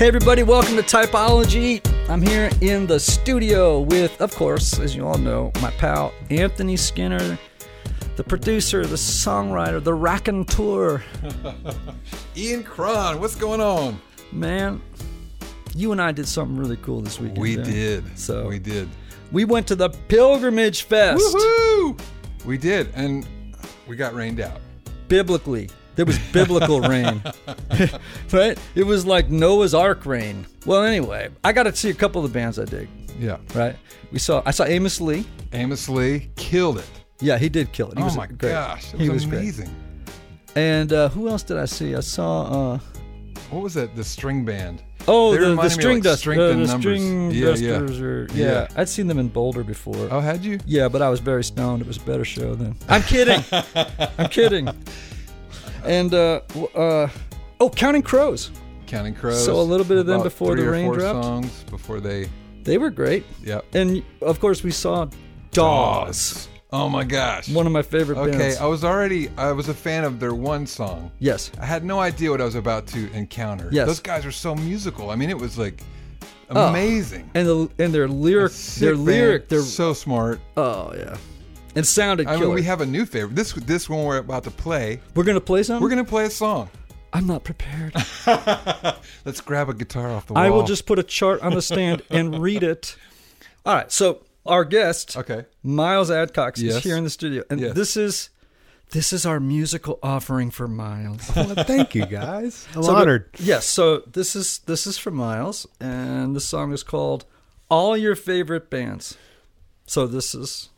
Hey, everybody, welcome to Typology. I'm here in the studio with, of course, as you all know, my pal Anthony Skinner, the producer, the songwriter, the raconteur. Ian Cron, what's going on? Man, you and I did something really cool this weekend. We did. So we did. we went to the Pilgrimage Fest. Woohoo! We did, and we got rained out. Biblically, there was biblical rain, right? It was like Noah's Ark rain. Well, anyway, I got to see a couple of the bands I dig. Yeah. Right? We saw. I saw Amos Lee. Amos Lee killed it. Yeah, he did kill it. He oh was my great. gosh, it he was, was great. amazing. And uh, who else did I see? I saw. Uh, What was that? The string band. oh, They the, the reminded me of, string like, dust, Strength uh, the Numbers. string Yeah, yeah. dusters, or yeah. Yeah. I'd seen them in Boulder before. Oh, had you? Yeah, but I was very stoned. It was a better show then. I'm kidding. I'm kidding. And uh, uh, oh, Counting Crows. Counting Crows. So a little bit of them before three the or rain four dropped? songs before they. They were great. Yeah. And of course, we saw Dawes, Oh my gosh. one of my favorite bands. Okay, bands. I was already I was a fan of their one song. yes. I had no idea what I was about to encounter. Yes. Those guys are so musical. I mean, it was like Oh. amazing. And the and their lyric, their band, lyric, their so smart. oh yeah, it sounded I killer. mean, we have a new favorite. This this one we're about to play. We're gonna play something. We're gonna play a song. I'm not prepared. Let's grab a guitar off the wall. I will just put a chart on the stand and read it. All right. So our guest, Okay. Miles Adcox, is here in the studio, and Yes. this is this is our musical offering for Miles. Well, thank you guys. I'm So, honored. Yes. So this is this is for Miles, and the song is called "All Your Favorite Bands." So this is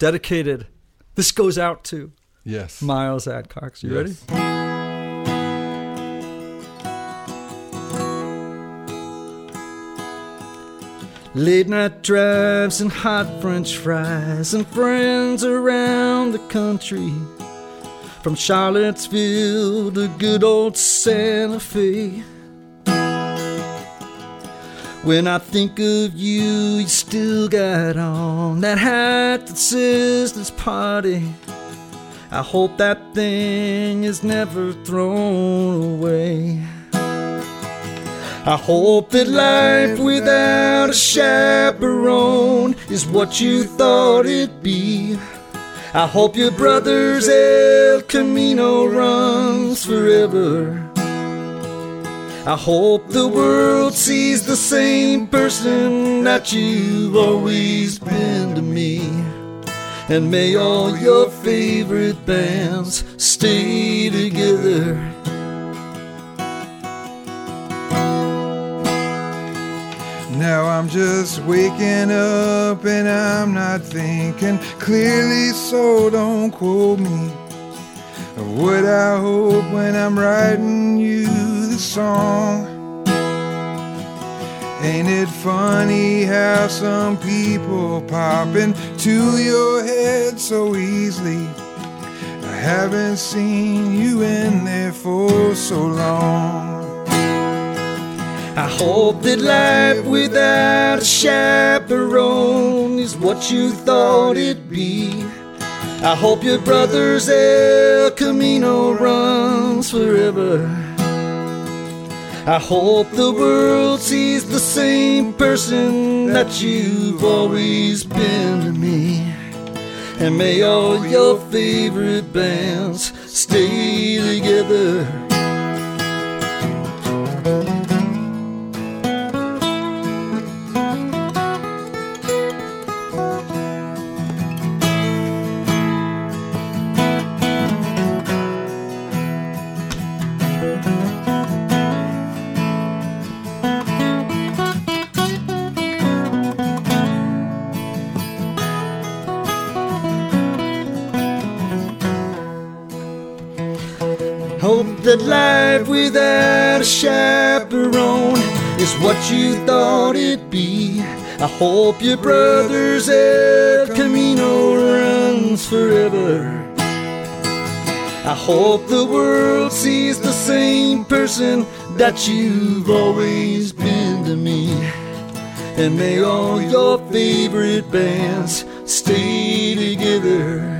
dedicated. This goes out to Yes. Miles Adcox. You ready? Yes. Late night drives and hot french fries and friends around the country. From Charlottesville to good old Santa Fe. When I think of you, you still got on that hat that says this party. I hope that thing is never thrown away. I hope that life without a chaperone is what you thought it'd be. I hope your brother's El Camino runs forever. I hope the world sees the same person that you've always been to me. And may all your favorite bands stay together. Now I'm just waking up and I'm not thinking clearly, so don't quote me. What I hope when I'm writing you song. Ain't it funny how some people pop into your head so easily? I haven't seen you in there for so long. I hope that life without a chaperone is what you thought it'd be. I hope your brother's El Camino runs forever. I hope the world sees the same person that you've always been to me. And may all your favorite bands stay together. That life without a chaperone is what you thought it'd be. I hope your brother's El Camino runs forever. I hope the world sees the same person that you've always been to me. And may all your favorite bands stay together.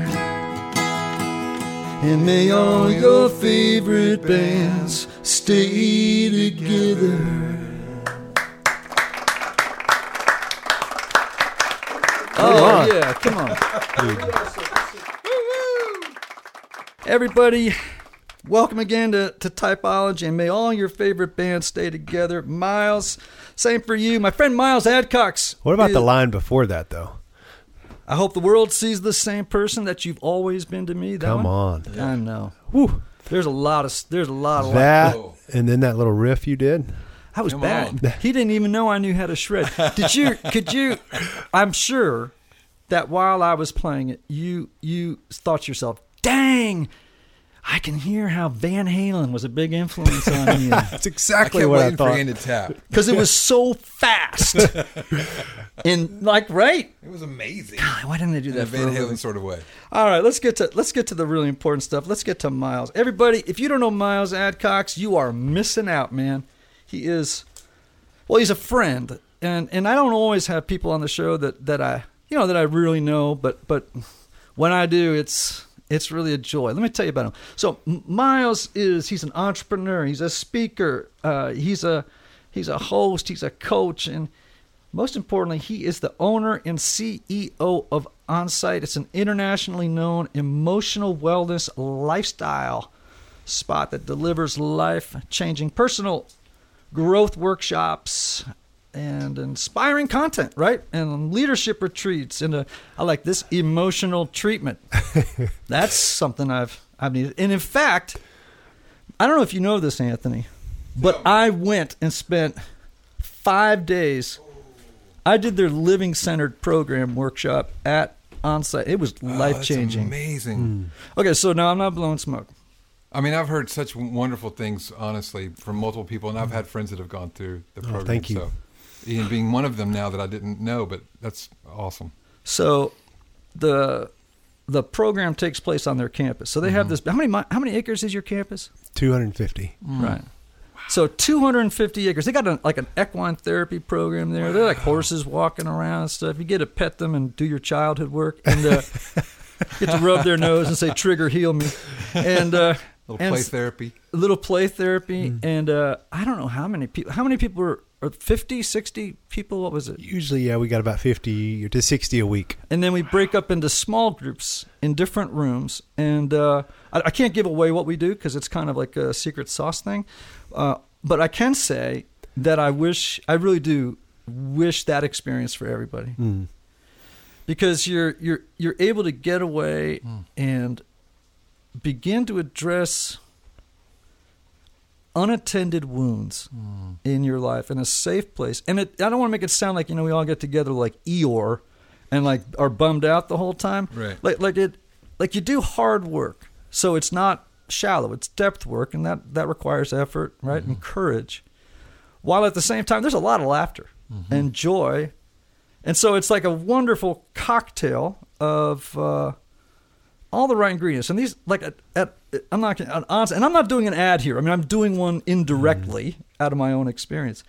And may all your favorite bands stay together. Oh, yeah, come on. Everybody, welcome again to, to Typology, and may all your favorite bands stay together. Miles, same for you. My friend Miles Adcox. What about the line before that, though? I hope the world sees the same person that you've always been to me. That Come one? on. I know. Whew. There's a lot of there's a lot of That, Whoa. and then that little riff you did. That was Come bad. on. He didn't even know I knew how to shred. Did you? Could you? I'm sure that while I was playing it, you you thought to yourself, "Dang, I can hear how Van Halen was a big influence on you." That's exactly what I thought. To tap. because it was so fast and like right. It was amazing. God, Why didn't they do In a that? for Van a living? Halen sort of way. All right, let's get to let's get to the really important stuff. Let's get to Miles. Everybody, if you don't know Miles Adcox, you are missing out, man. He is well, he's a friend. And and I don't always have people on the show that that I, you know, that I really know, but but when I do, it's it's really a joy. Let me tell you about him. So Miles is he's an entrepreneur, he's a speaker, uh, he's a he's a host, he's a coach and most importantly, he is the owner and CEO of Onsite. It's an internationally known emotional wellness lifestyle spot that delivers life changing personal growth workshops and inspiring content, right? And leadership retreats and uh, I like this emotional treatment. That's something I've I've needed. And in fact, I don't know if you know this, Anthony, but I went and spent five days. I did their living centered program workshop at onsite. It was Oh, life that's changing. Amazing. okay, so now I'm not blowing smoke. I mean, I've heard such wonderful things, honestly, from multiple people, and I've had friends that have gone through the program. Oh, thank you. So, Ian being one of them now that I didn't know, but that's awesome. So the the program takes place on their campus. So they have this. How many how many acres is your campus? 250. Right. So 250 acres. They got a, like an equine therapy program there. They're like horses walking around and stuff. You get to pet them and do your childhood work and uh, get to rub their nose and say "Trigger, heal me," and uh, little and play s- therapy. little play therapy. And uh, I don't know how many people. How many people were? Or 50, 60 people. What was it? Usually, yeah, we got about 50 to 60 a week. and then we break up into small groups in different rooms. And uh, I, I can't give away what we do because it's kind of like a secret sauce thing. Uh, but I can say that I wish, I really do wish that experience for everybody Mm. because you're you're you're able to get away and begin to address unattended wounds in your life in a safe place. And it, I don't want to make it sound like you know we all get together like Eeyore and like are bummed out the whole time. Right. Like like it like you do hard work, so it's not shallow. It's depth work, and that that requires effort, right, and courage. While at the same time, there's a lot of laughter and joy, and so it's like a wonderful cocktail of uh, all the right ingredients. And these, like, at, at I'm not honest, and I'm not doing an ad here. I mean, I'm doing one indirectly out of my own experience.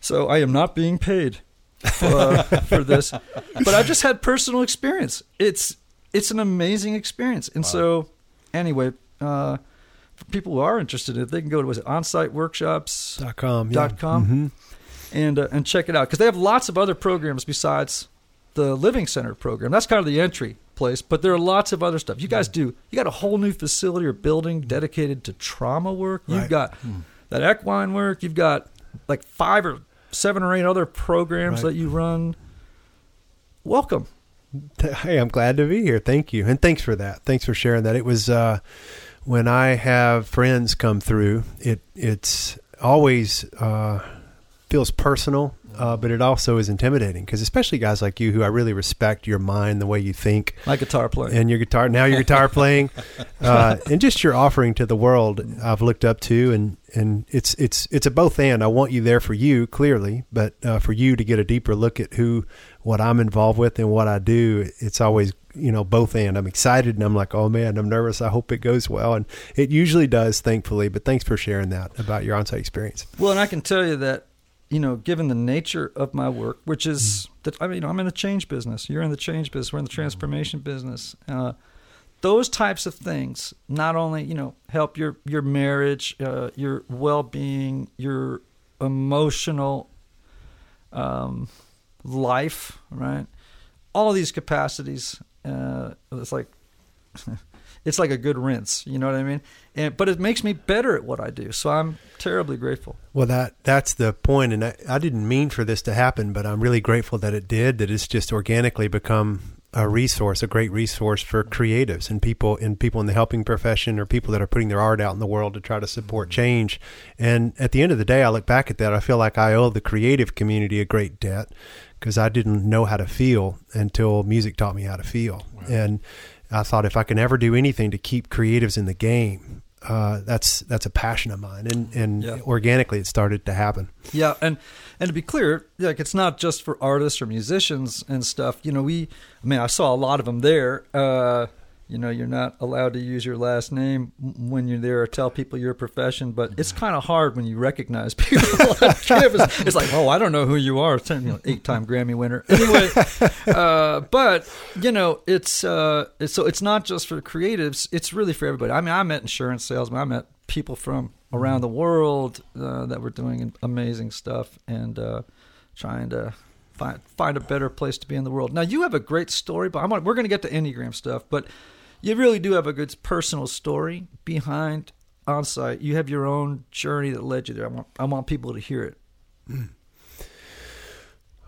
So I am not being paid for, for this, but I've just had personal experience. It's it's an amazing experience, and so anyway, uh, for people who are interested, if they can go to was it onsiteworkshops Dot com. dot yeah. com Mhm. and uh, and check it out because they have lots of other programs besides the Living Center program. That's kind of the entry place, but there are lots of other stuff. You guys do. You got a whole new facility or building dedicated to trauma work. You've Right. got that equine work. You've got like five or seven or eight other programs Right. that you run. Welcome. Hey, I'm glad to be here. Thank you. And thanks for that. Thanks for sharing that. It was uh, when I have friends come through, it it's always uh, feels personal uh, but it also is intimidating because especially guys like you who I really respect your mind, the way you think, My guitar playing, and your guitar now your guitar playing, uh, and just your offering to the world. I've looked up to, and and it's it's it's a both and. I want you there for you clearly, but uh, for you to get a deeper look at who what I'm involved with and what I do. It's always you know both and. I'm excited and I'm like, oh man, I'm nervous. I hope it goes well, and it usually does, thankfully. But thanks for sharing that about your onsite experience. Well, and I can tell you that, you know, given the nature of my work, which is that I mean, I'm in the change business. You're in the change business. We're in the transformation business. Uh, those types of things not only you know help your your marriage, uh, your well being, your emotional um, life, right? All of these capacities. Uh, it's like it's like a good rinse. You know what I mean? And but it makes me better at what I do. So I'm terribly grateful. Well, that that's the point, and I, I didn't mean for this to happen, but I'm really grateful that it did. That it's just organically become a resource, a great resource for creatives and people and people in the helping profession or people that are putting their art out in the world to try to support change. And at the end of the day, I look back at that. I feel like I owe the creative community a great debt because I didn't know how to feel until music taught me how to feel. And I thought if I can ever do anything to keep creatives in the game, uh, that's that's a passion of mine, and and Yeah. organically it started to happen. Yeah, and and to be clear, like it's not just for artists or musicians and stuff. You know, we. I mean, I saw a lot of them there. Uh, you know, you're not allowed to use your last name when you're there or tell people your profession, but it's kind of hard when you recognize people. it's, it's like, oh, I don't know who you are. You know, eight-time Grammy winner. Anyway, uh, but you know, it's uh, it's, so it's not just for creatives. It's really for everybody. I mean, I met insurance salesmen. I met people from around the world uh, that were doing amazing stuff and uh, trying to find find a better place to be in the world. Now, you have a great story, but I'm, we're going to get to Enneagram stuff, but you really do have a good personal story behind onsite. You have your own journey that led you there. I want I want people to hear it.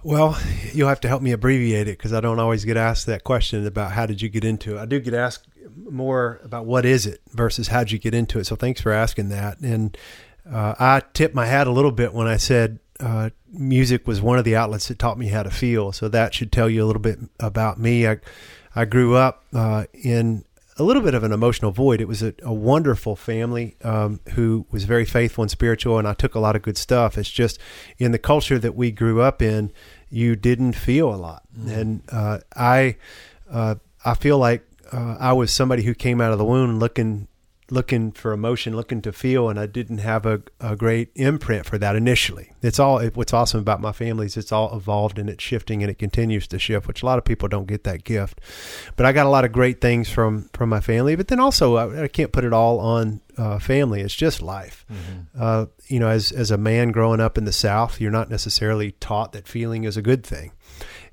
Well, you'll have to help me abbreviate it because I don't always get asked that question about how did you get into it. I do get asked more about what is it versus how did you get into it. So thanks for asking that. And uh, I tipped my hat a little bit when I said uh, music was one of the outlets that taught me how to feel. So that should tell you a little bit about me. I I grew up uh, in a little bit of an emotional void. It was a, a wonderful family um, who was very faithful and spiritual, and I took a lot of good stuff. It's just in the culture that we grew up in, you didn't feel a lot, and uh, I uh, I feel like uh, I was somebody who came out of the womb looking looking for emotion, looking to feel, and I didn't have a, a great imprint for that initially. It's all it, what's awesome about my family is it's all evolved and it's shifting and it continues to shift, which a lot of people don't get that gift. But I got a lot of great things from from my family, but then also I, I can't put it all on uh, family. It's just life. Uh, you know, as as a man growing up in the South, you're not necessarily taught that feeling is a good thing.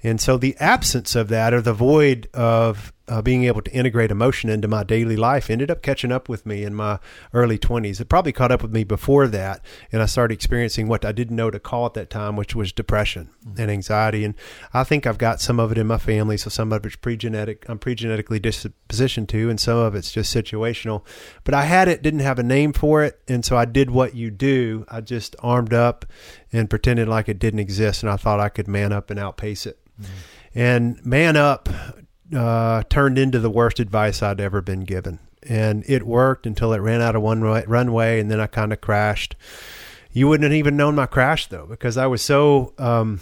And so the absence of that or the void of uh, being able to integrate emotion into my daily life ended up catching up with me in my early 20s. It probably caught up with me before that. And I started experiencing what I didn't know to call at that time, which was depression and anxiety. And I think I've got some of it in my family. So some of it's pre-genetic, I'm pre-genetically dispositioned to, and some of it's just situational. But I had it, didn't have a name for it. And so I did what you do. I just armed up and pretended like it didn't exist. And I thought I could man up and outpace it. And man up uh, turned into the worst advice I'd ever been given. And it worked until it ran out of one way, runway, and then I kind of crashed. You wouldn't have even known my crash though, because I was so um,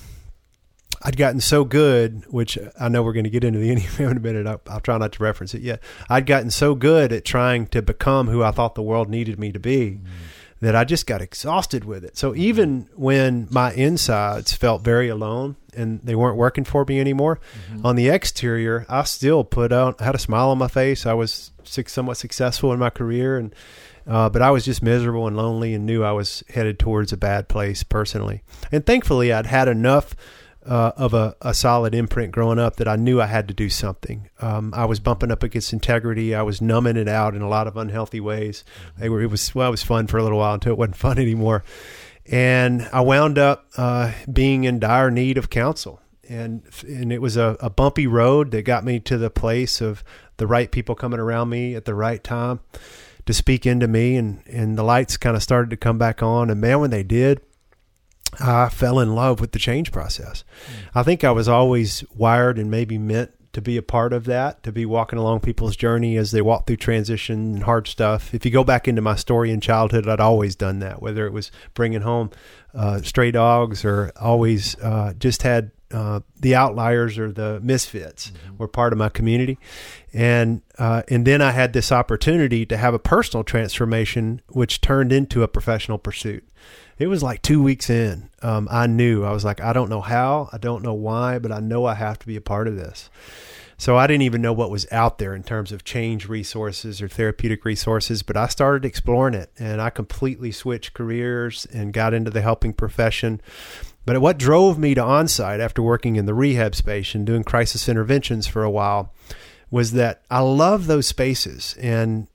I'd gotten so good, which I know we're going to get into the Enneagram in a minute. I'll, I'll try not to reference it yet. I'd gotten so good at trying to become who I thought the world needed me to be that I just got exhausted with it. So even when my insides felt very alone and they weren't working for me anymore, on the exterior, I still put out, I had a smile on my face. I was somewhat successful in my career and uh, but I was just miserable and lonely and knew I was headed towards a bad place personally. And thankfully, I'd had enough uh, of a, a solid imprint growing up that I knew I had to do something. Um, I was bumping up against integrity. I was numbing it out in a lot of unhealthy ways. They were, it was well, it was fun for a little while until it wasn't fun anymore. And I wound up uh, being in dire need of counsel. And and it was a, a bumpy road that got me to the place of the right people coming around me at the right time to speak into me and, and the lights kind of started to come back on and man when they did I fell in love with the change process. I think I was always wired and maybe meant to be a part of that, to be walking along people's journey as they walk through transition and hard stuff. If you go back into my story in childhood, I'd always done that, whether it was bringing home uh, stray dogs or always uh, just had uh, the outliers or the misfits mm-hmm. were part of my community, and uh, and then I had this opportunity to have a personal transformation, which turned into a professional pursuit. It was like two weeks in, um, I knew I was like, I don't know how, I don't know why, but I know I have to be a part of this. So I didn't even know what was out there in terms of change resources or therapeutic resources, but I started exploring it and I completely switched careers and got into the helping profession. But what drove me to onsite after working in the rehab space and doing crisis interventions for a while was that I love those spaces and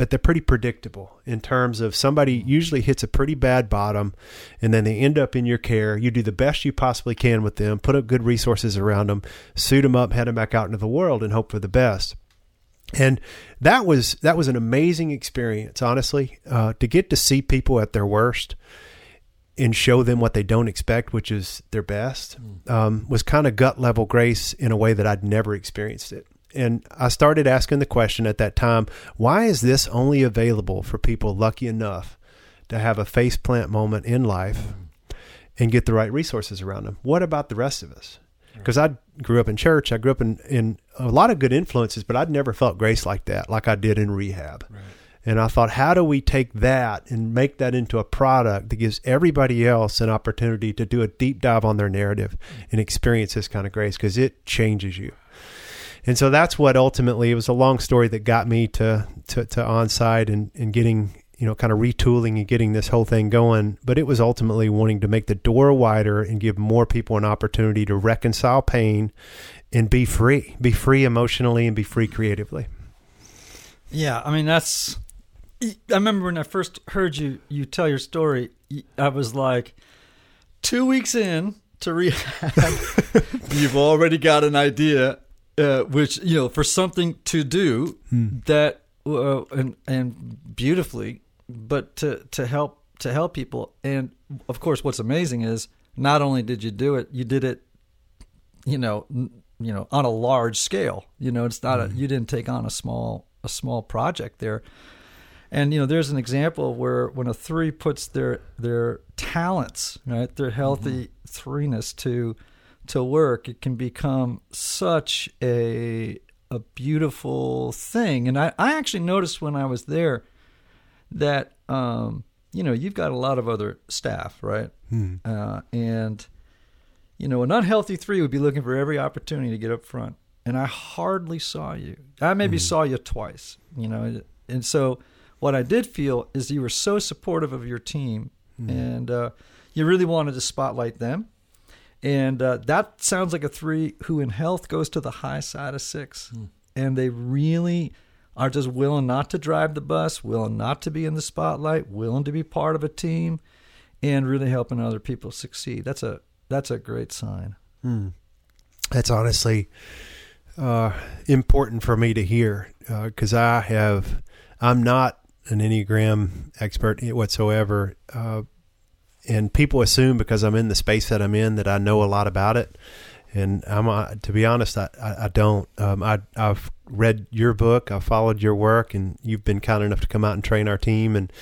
but they're pretty predictable in terms of somebody usually hits a pretty bad bottom and then they end up in your care. You do the best you possibly can with them, put up good resources around them, suit them up, head them back out into the world and hope for the best. And that was that was an amazing experience, honestly, uh, to get to see people at their worst and show them what they don't expect, which is their best, hmm. um, was kind of gut level grace in a way that I'd never experienced it. And I started asking the question at that time why is this only available for people lucky enough to have a face plant moment in life and get the right resources around them? What about the rest of us? Because I grew up in church, I grew up in, in a lot of good influences, but I'd never felt grace like that, like I did in rehab. Right. And I thought, how do we take that and make that into a product that gives everybody else an opportunity to do a deep dive on their narrative mm. and experience this kind of grace? Because it changes you and so that's what ultimately it was a long story that got me to to, to onsite and, and getting you know kind of retooling and getting this whole thing going. But it was ultimately wanting to make the door wider and give more people an opportunity to reconcile pain and be free be free emotionally and be free creatively. Yeah i mean that's i remember when i first heard you you tell your story i was like two weeks in to rehab you've already got an idea uh, which you know for something to do hmm. that uh, and and beautifully, but to to help to help people. And of course, what's amazing is not only did you do it, you did it, you know, you know, on a large scale. You know, it's not a, hmm. you didn't take on a small a small project there. And you know, there's an example where when a three puts their their talents, right, their healthy mm-hmm. threeness to to work, it can become such a a beautiful thing. And I, I actually noticed when I was there that um, you know you've got a lot of other staff, right? Hmm. Uh, and you know an unhealthy three would be looking for every opportunity to get up front. And I hardly saw you. I maybe hmm. saw you twice. You know, and so what I did feel is you were so supportive of your team, hmm. and uh, you really wanted to spotlight them and uh, that sounds like a three who in health goes to the high side of six. Mm. And they really are just willing not to drive the bus, willing not to be in the spotlight, willing to be part of a team, and really helping other people succeed. That's a that's a great sign. Mm. That's honestly uh, important for me to hear because uh, I have I'm not an Enneagram expert whatsoever. Uh, and people assume because I'm in the space that I'm in that I know a lot about it. And I'm uh, to be honest, I, I, I don't. Um, I, I've read your book, I've followed your work, and you've been kind enough to come out and train our team. And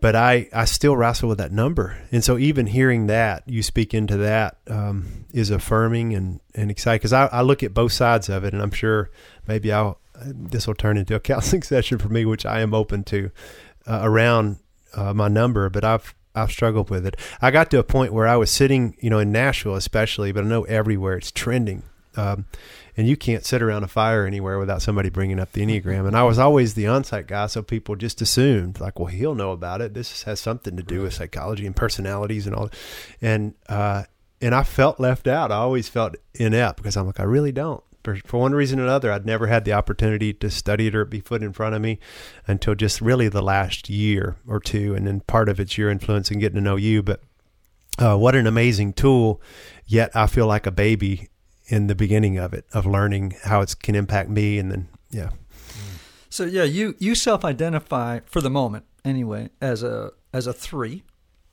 but I, I still wrestle with that number. And so even hearing that you speak into that um, is affirming and, and exciting because I, I look at both sides of it and I'm sure maybe I'll, this will turn into a counseling session for me, which I am open to uh, around uh, my number, but I've, I've struggled with it. I got to a point where I was sitting, you know, in Nashville especially, but I know everywhere it's trending. Um, and you can't sit around a fire anywhere without somebody bringing up the Enneagram. And I was always the on-site guy, so people just assumed, like, well, he'll know about it. This has something to do with psychology and personalities and all. And uh, and I felt left out. I always felt inept because I'm like, I really don't for, one reason or another, I'd never had the opportunity to study it or be put in front of me until just really the last year or two. And then part of it's your influence and getting to know you. But uh, what an amazing tool. Yet I feel like a baby in the beginning of it, of learning how it can impact me. And then, yeah. So yeah, you, you self-identify for the moment anyway, as a, as a three.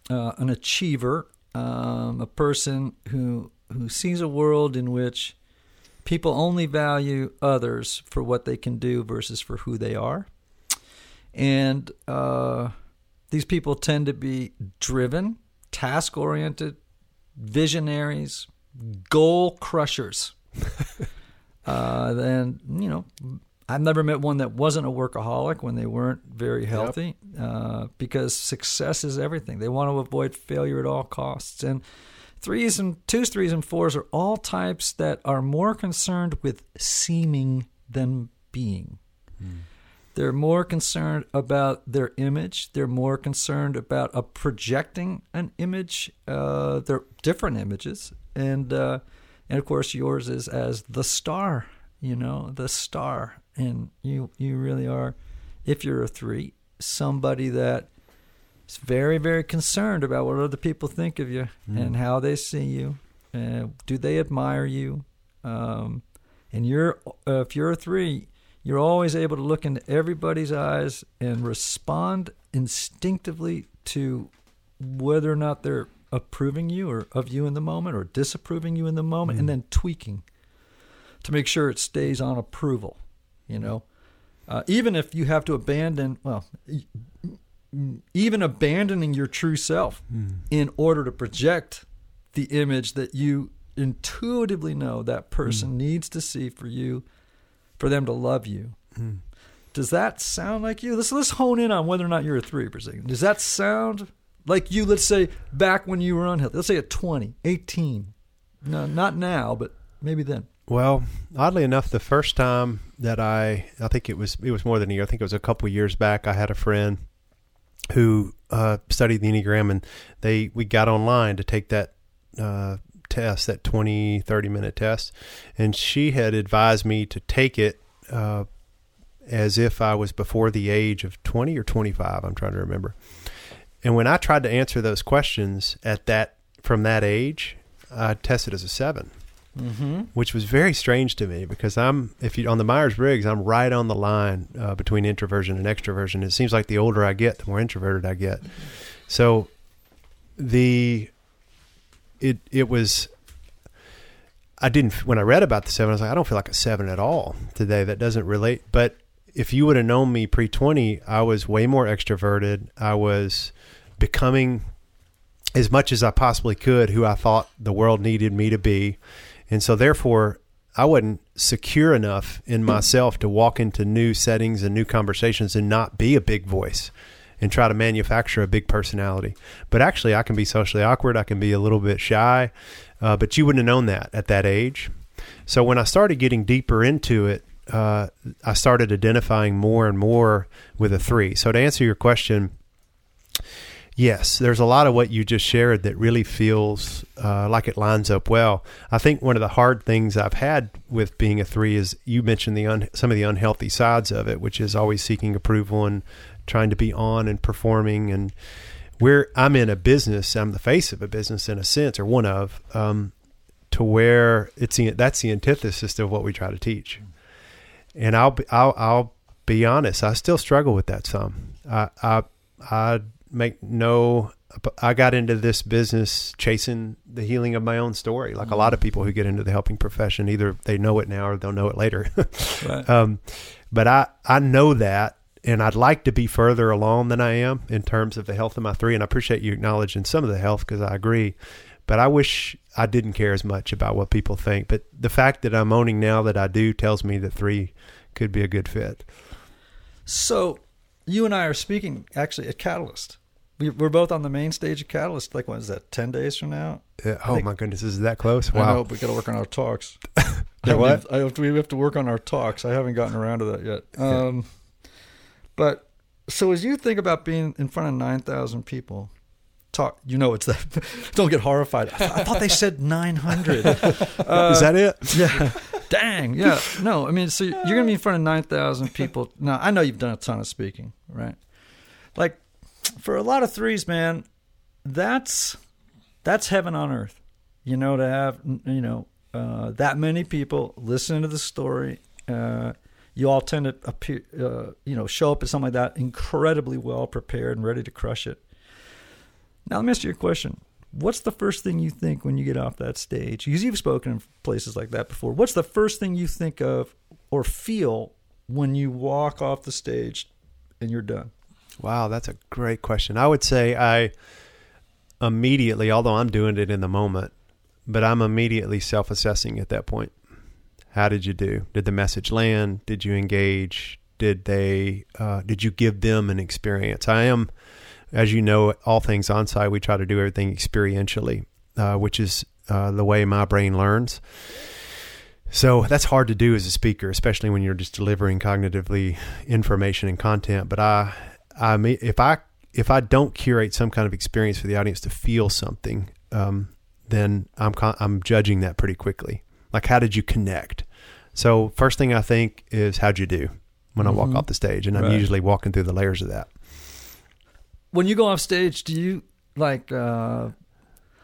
uh, an achiever, um, a person who who sees a world in which people only value others for what they can do versus for who they are, and uh, these people tend to be driven, task oriented, visionaries, goal crushers. uh, then you know I've never met one that wasn't a workaholic when they weren't very healthy yep. uh, because success is everything. They want to avoid failure at all costs. And threes and twos, threes, and fours are all types that are more concerned with seeming than being. Hmm. They're more concerned about their image. They're more concerned about uh, projecting an image. Uh, they're different images, and uh, and of course yours is as the star. You know, the star and you you really are if you're a three somebody that is very very concerned about what other people think of you mm. and how they see you and do they admire you um, and you're uh, if you're a three you're always able to look into everybody's eyes and respond instinctively to whether or not they're approving you or of you in the moment or disapproving you in the moment mm. and then tweaking to make sure it stays on approval you know, uh, even if you have to abandon, well, even abandoning your true self mm. in order to project the image that you intuitively know that person mm. needs to see for you, for them to love you. Mm. Does that sound like you? Let's let's hone in on whether or not you're a three per second. Does that sound like you? Let's say back when you were unhealthy. Let's say at 20, 18. No, not now, but maybe then. Well, oddly enough, the first time that I, I think it was it was more than a year. I think it was a couple years back. I had a friend who uh, studied the enneagram, and they we got online to take that uh, test, that 20, 30 minute test, and she had advised me to take it uh, as if I was before the age of twenty or twenty five. I'm trying to remember. And when I tried to answer those questions at that from that age, I tested as a seven mm-hmm. which was very strange to me because I'm if you on the Myers Briggs I'm right on the line uh, between introversion and extroversion. It seems like the older I get, the more introverted I get. So the it it was I didn't when I read about the seven I was like I don't feel like a seven at all today. That doesn't relate. But if you would have known me pre twenty, I was way more extroverted. I was becoming as much as I possibly could who I thought the world needed me to be. And so, therefore, I wasn't secure enough in myself to walk into new settings and new conversations and not be a big voice and try to manufacture a big personality. But actually, I can be socially awkward. I can be a little bit shy. Uh, but you wouldn't have known that at that age. So when I started getting deeper into it, uh, I started identifying more and more with a three. So to answer your question, Yes, there's a lot of what you just shared that really feels uh, like it lines up well. I think one of the hard things I've had with being a three is you mentioned the un- some of the unhealthy sides of it, which is always seeking approval and trying to be on and performing. And where I'm in a business, I'm the face of a business in a sense, or one of, um, to where it's the, that's the antithesis of what we try to teach. And I'll be, I'll, I'll be honest, I still struggle with that some. I I, I make no I got into this business chasing the healing of my own story, like mm-hmm. a lot of people who get into the helping profession. Either they know it now or they'll know it later. right. um, but I I know that, and I'd like to be further along than I am in terms of the health of my three. And I appreciate you acknowledging some of the health because I agree. But I wish I didn't care as much about what people think. But the fact that I'm owning now that I do tells me that three could be a good fit. So you and I are speaking actually at Catalyst. We, are both on the main stage of Catalyst. Like, when is that? Ten days from now? Yeah. Oh think, my goodness, is that close? Wow. I know, we got to work on our talks. what? I have to, we have to work on our talks. I haven't gotten around to that yet. Um, but so as you think about being in front of nine thousand people, talk. You know, it's that. don't get horrified. I, I thought they said nine hundred. Uh, is that it? Yeah. Dang. Yeah. No. I mean, so you're gonna be in front of nine thousand people. Now, I know you've done a ton of speaking, right? Like for a lot of threes, man, that's that's heaven on earth. You know, to have you know uh, that many people listening to the story. Uh, you all tend to appear, uh, you know, show up at something like that incredibly well prepared and ready to crush it. Now let me ask you a question. What's the first thing you think when you get off that stage? Because you've spoken in places like that before. What's the first thing you think of or feel when you walk off the stage and you're done? Wow, that's a great question. I would say I immediately, although I'm doing it in the moment, but I'm immediately self assessing at that point. How did you do? Did the message land? Did you engage? Did they? Uh, did you give them an experience? I am, as you know, all things on site. We try to do everything experientially, uh, which is uh, the way my brain learns. So that's hard to do as a speaker, especially when you're just delivering cognitively information and content. But I, I mean, if I if I don't curate some kind of experience for the audience to feel something, um, then I'm I'm judging that pretty quickly. Like, how did you connect? So first thing I think is how'd you do when mm-hmm. I walk mm-hmm. off the stage, and I'm right. usually walking through the layers of that. When you go off stage, do you like uh,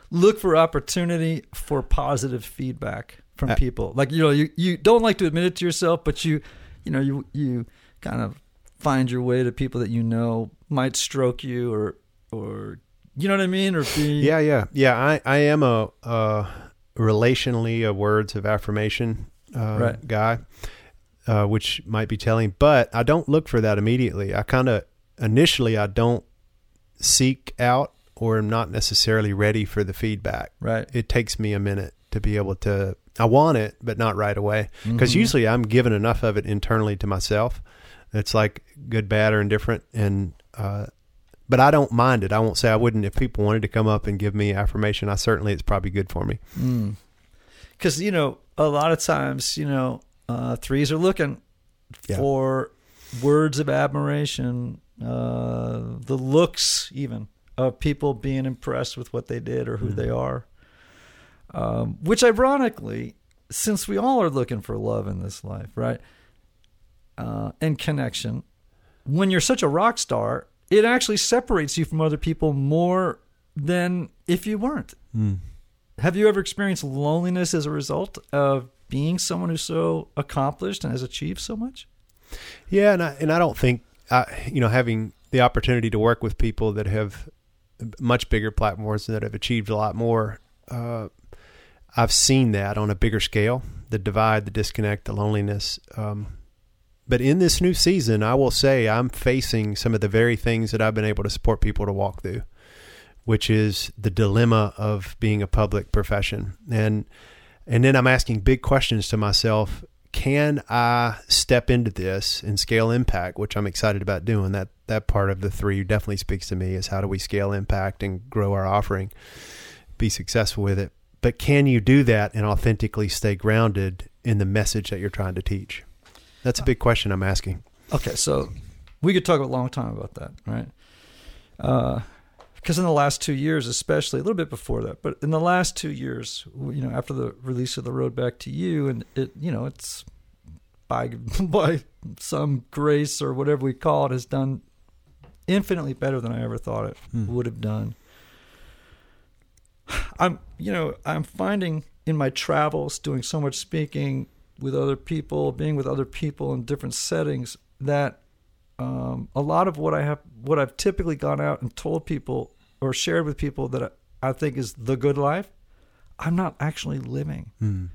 look for opportunity for positive feedback? from uh, people. Like you know, you you don't like to admit it to yourself, but you you know you you kind of find your way to people that you know might stroke you or or you know what I mean or be yeah yeah yeah I I am a, a relationally a words of affirmation uh, right. guy. Uh, which might be telling, but I don't look for that immediately. I kind of initially I don't seek out or am not necessarily ready for the feedback. Right. It takes me a minute to be able to I want it, but not right away. Because mm-hmm. usually I'm given enough of it internally to myself. It's like good, bad, or indifferent, and uh, but I don't mind it. I won't say I wouldn't if people wanted to come up and give me affirmation. I certainly it's probably good for me. Because mm. you know, a lot of times, you know, uh, threes are looking yeah. for words of admiration, uh, the looks even of people being impressed with what they did or who mm. they are. Um, which, ironically, since we all are looking for love in this life, right? Uh, and connection, when you're such a rock star, it actually separates you from other people more than if you weren't. Mm. Have you ever experienced loneliness as a result of being someone who's so accomplished and has achieved so much? Yeah, and I, and I don't think You know having the opportunity to work with people that have much bigger platforms and that have achieved a lot more. Uh, I've seen that on a bigger scale the divide, the disconnect, the loneliness. Um, but in this new season, I will say I'm facing some of the very things that I've been able to support people to walk through, which is the dilemma of being a public profession. And and then I'm asking big questions to myself. Can I step into this and scale impact, which I'm excited about doing? That that part of the three definitely speaks to me is how do we scale impact and grow our offering, be successful with it. But can you do that and authentically stay grounded in the message that you're trying to teach? That's a big question I'm asking. Okay, so we could talk a long time about that, right? Uh, Because in the last two years, especially a little bit before that, but in the last two years, you know, after the release of the road back to you, and it, you know, it's by by some grace or whatever we call it, has done infinitely better than I ever thought it hmm. would have done. I'm, you know, I'm finding in my travels, doing so much speaking with other people, being with other people in different settings, that um, a lot of what I have, what I've typically gone out and told people or shared with people that I, think is the good life, I'm not actually living. Mm.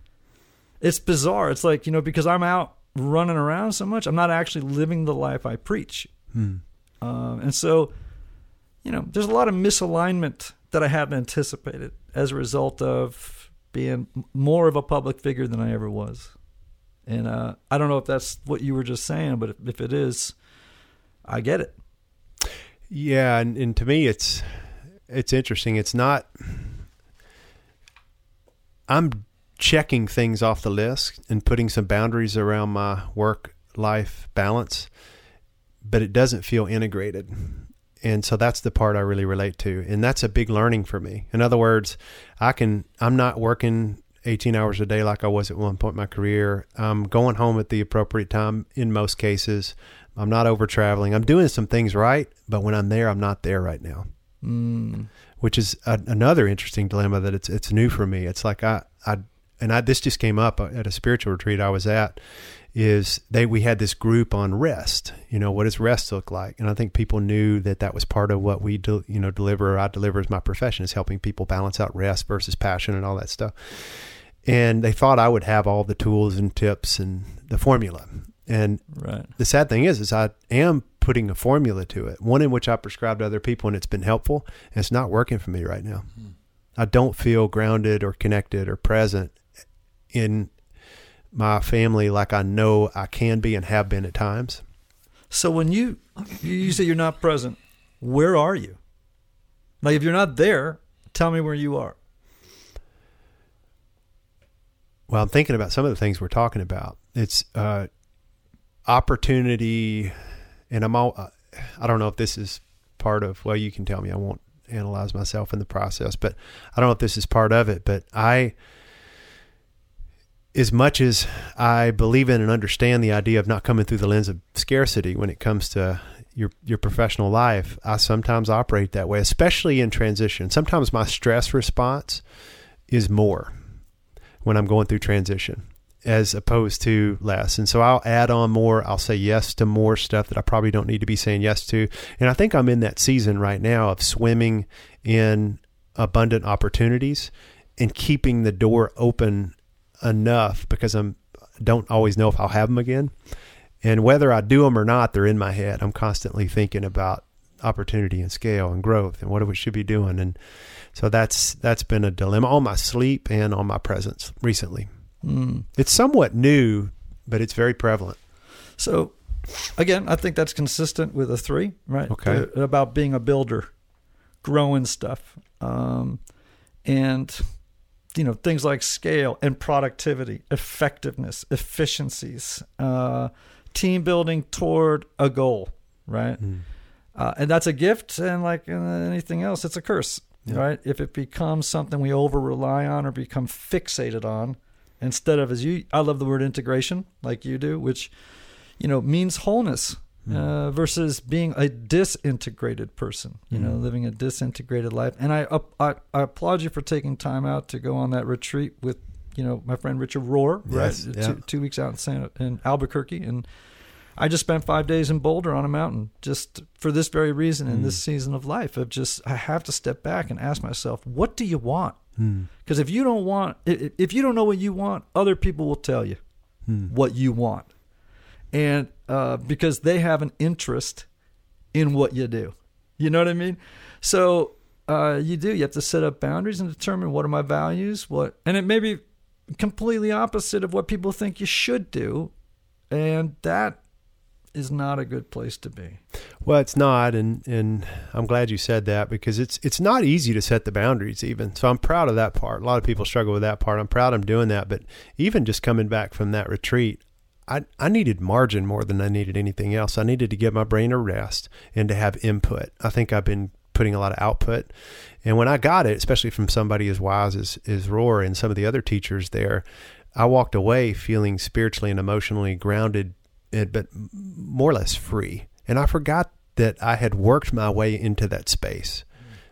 It's bizarre. It's like you know because I'm out running around so much, I'm not actually living the life I preach. Mm. Um, and so, you know, there's a lot of misalignment that I hadn't anticipated as a result of being more of a public figure than I ever was. And uh, I don't know if that's what you were just saying, but if, if it is, I get it. Yeah, and, and to me, it's it's interesting. It's not. I'm checking things off the list and putting some boundaries around my work life balance, but it doesn't feel integrated and so that's the part I really relate to, and that's a big learning for me. In other words, I can I'm not working 18 hours a day like I was at one point in my career. I'm going home at the appropriate time in most cases. I'm not over traveling. I'm doing some things right, but when I'm there, I'm not there right now. Mm. Which is a, another interesting dilemma that it's it's new for me. It's like I I and I, this just came up at a spiritual retreat I was at, is they we had this group on rest. You know, what does rest look like? And I think people knew that that was part of what we do, you know deliver. Or I deliver as my profession is helping people balance out rest versus passion and all that stuff. And they thought I would have all the tools and tips and the formula. And right. the sad thing is, is I am putting a formula to it, one in which I prescribe to other people, and it's been helpful. And it's not working for me right now. Hmm. I don't feel grounded or connected or present in my family like I know I can be and have been at times. So when you you say you're not present, where are you? Like if you're not there, tell me where you are. Well, I'm thinking about some of the things we're talking about. It's uh, opportunity, and I'm all. I don't know if this is part of. Well, you can tell me. I won't analyze myself in the process, but I don't know if this is part of it. But I as much as I believe in and understand the idea of not coming through the lens of scarcity when it comes to your your professional life, I sometimes operate that way, especially in transition. Sometimes my stress response is more when I'm going through transition as opposed to less. And so I'll add on more, I'll say yes to more stuff that I probably don't need to be saying yes to. And I think I'm in that season right now of swimming in abundant opportunities and keeping the door open enough because I'm don't always know if I'll have them again. And whether I do them or not, they're in my head. I'm constantly thinking about opportunity and scale and growth and what we should be doing. And so that's that's been a dilemma on my sleep and on my presence recently. Mm. It's somewhat new, but it's very prevalent. So again, I think that's consistent with a three, right? Okay. Uh, about being a builder, growing stuff. Um, and you know things like scale and productivity, effectiveness, efficiencies, uh, team building toward a goal, right? Mm. Uh, and that's a gift, and like anything else, it's a curse, yeah. right? If it becomes something we over rely on or become fixated on, instead of as you, I love the word integration, like you do, which you know means wholeness mm. uh, versus being a disintegrated person, you mm. know, living a disintegrated life. And I, I, I applaud you for taking time out to go on that retreat with, you know, my friend Richard Rohr, yes, right? Yeah. Two, two, weeks out in, San, in Albuquerque. And I just spent five days in Boulder on a mountain just for this very reason in mm. this season of life of just, I have to step back and ask myself, what do you want? Because mm. if you don't want, if you don't know what you want, other people will tell you mm. what you want and uh, because they have an interest in what you do. You know what I mean? So uh, you do. You have to set up boundaries and determine what are my values. What and it may be completely opposite of what people think you should do, and that is not a good place to be. Well, it's not, and and I'm glad you said that because it's it's not easy to set the boundaries even. So I'm proud of that part. A lot of people struggle with that part. I'm proud I'm doing that, but even just coming back from that retreat, I, I needed margin more than I needed anything else. I needed to give my brain a rest and to have input. I think I've been putting a lot of output. And when I got it, especially from somebody as wise as, as Rohr and some of the other teachers there, I walked away feeling spiritually and emotionally grounded, but more or less free. And I forgot that I had worked my way into that space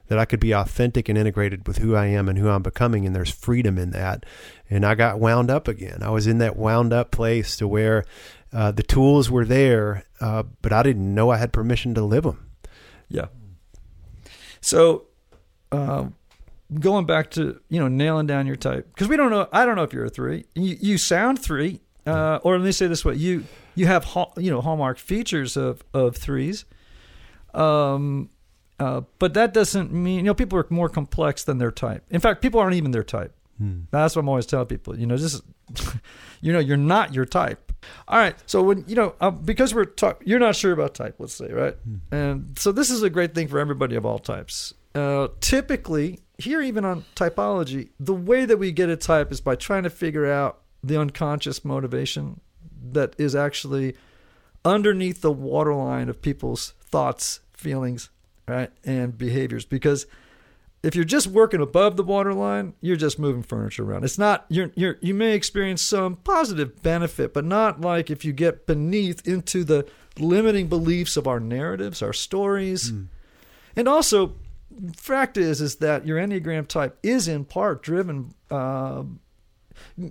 that I could be authentic and integrated with who I am and who I'm becoming. And there's freedom in that. And I got wound up again. I was in that wound up place to where uh, the tools were there, uh, but I didn't know I had permission to live them. Yeah. So, uh, going back to you know nailing down your type because we don't know. I don't know if you're a three. You, you sound three, uh, or let me say this way: you you have you know hallmark features of of threes. Um, uh, but that doesn't mean you know people are more complex than their type. In fact, people aren't even their type. Hmm. That's what I'm always telling people. You know, just you know, you're not your type. All right. So when you know, uh, because we're talk, you're not sure about type. Let's say right, hmm. and so this is a great thing for everybody of all types. Uh, typically, here even on typology, the way that we get a type is by trying to figure out the unconscious motivation that is actually underneath the waterline of people's thoughts, feelings, right, and behaviors. Because if you're just working above the waterline, you're just moving furniture around. It's not you're you're you may experience some positive benefit, but not like if you get beneath into the limiting beliefs of our narratives, our stories. Mm. And also, fact is is that your Enneagram type is in part driven uh, how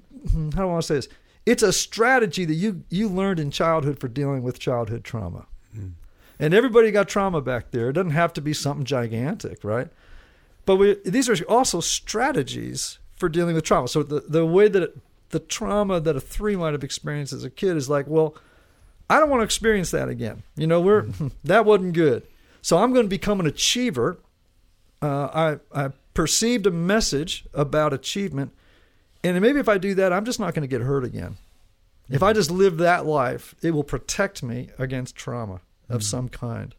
do I want to say this? It's a strategy that you you learned in childhood for dealing with childhood trauma. And everybody got trauma back there. It doesn't have to be something gigantic, right? But we, these are also strategies for dealing with trauma. So the, the way that it, the trauma that a three might have experienced as a kid is like, well, I don't want to experience that again. You know, we're that wasn't good. So I'm going to become an achiever. Uh, I I perceived a message about achievement, and maybe if I do that, I'm just not going to get hurt again. If I mm-hmm. just live that life, it will protect me against trauma of mm-hmm. some kind.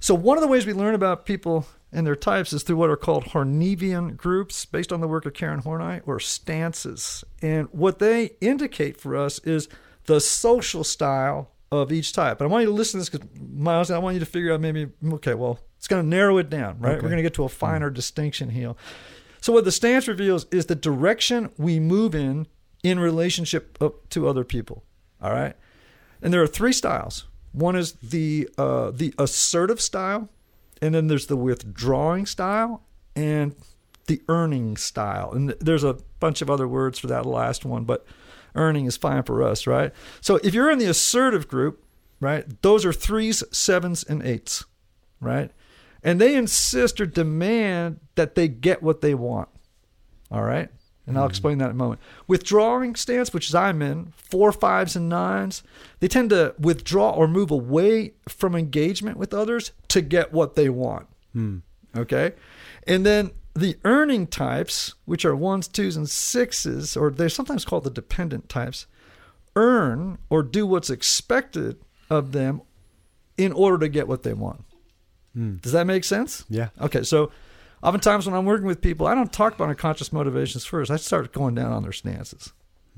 So one of the ways we learn about people and their types is through what are called Hornevian groups, based on the work of Karen Horney, or stances. And what they indicate for us is the social style of each type. But I want you to listen to this because Miles, I want you to figure out maybe okay, well, it's going to narrow it down, right? Okay. We're going to get to a finer mm-hmm. distinction here. So what the stance reveals is the direction we move in in relationship to other people. All right, and there are three styles. One is the uh, the assertive style, and then there's the withdrawing style and the earning style. And there's a bunch of other words for that last one, but earning is fine for us, right? So if you're in the assertive group, right, those are threes, sevens, and eights, right? And they insist or demand that they get what they want. All right? And I'll hmm. explain that in a moment. Withdrawing stance, which is I'm in, four, fives, and nines, they tend to withdraw or move away from engagement with others to get what they want. Hmm. Okay? And then the earning types, which are ones, twos, and sixes, or they're sometimes called the dependent types, earn or do what's expected of them in order to get what they want. Does that make sense? Yeah. Okay, so oftentimes when I'm working with people, I don't talk about unconscious motivations first. I start going down on their stances,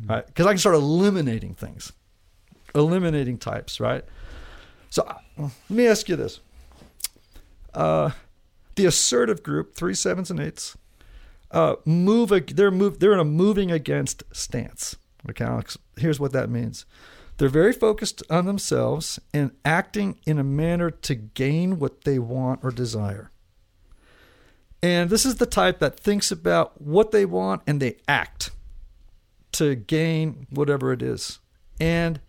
right? Because I can start eliminating things, eliminating types, right? So uh, let me ask you this: uh, the assertive group, three sevens and eights, uh, move. They're move. They're in a moving against stance. Okay, Alex. Here's what that means. They're very focused on themselves and acting in a manner to gain what they want or desire. And this is the type that thinks about what they want and they act to gain whatever it is. And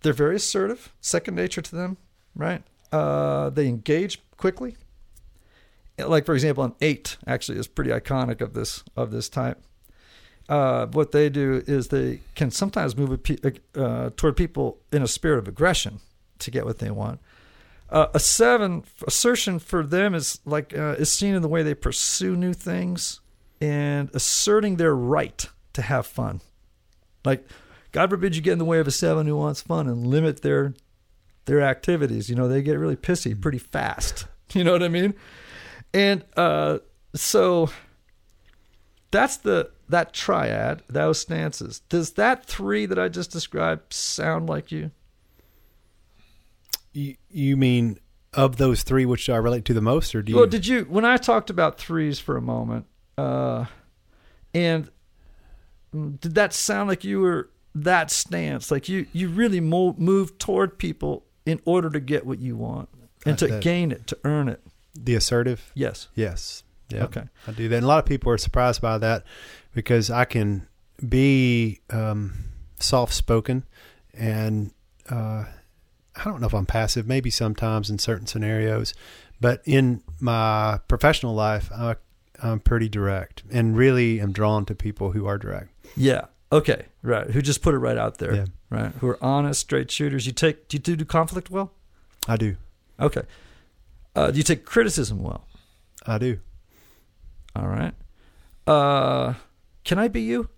they're very assertive, second nature to them, right? Uh, they engage quickly. Like for example, an eight actually is pretty iconic of this of this type. Uh, what they do is they can sometimes move pe- uh, toward people in a spirit of aggression to get what they want. Uh, a seven assertion for them is like uh, is seen in the way they pursue new things and asserting their right to have fun. Like, God forbid you get in the way of a seven who wants fun and limit their their activities. You know, they get really pissy pretty fast. You know what I mean? And uh, so that's the that triad, those stances. Does that three that I just described sound like you? You, you mean of those three, which I relate to the most, or do you? Well, did you when I talked about threes for a moment, uh, and did that sound like you were that stance? Like you you really mo- move toward people in order to get what you want and Uh, to that- gain it, to earn it. the assertive? Yes. Yes. Yeah. Okay. I do that. And a lot of people are surprised by that because I can be um, soft spoken and uh, I don't know if I'm passive, maybe sometimes in certain scenarios, but in my professional life, I, I'm pretty direct and really am drawn to people who are direct. Yeah. Okay. Right. Who just put it right out there. Yeah. Right. Who are honest, straight shooters. You take. Do you do, do conflict well? I do. Okay. Uh, do you take criticism well? I do. All right. Uh, can I be you?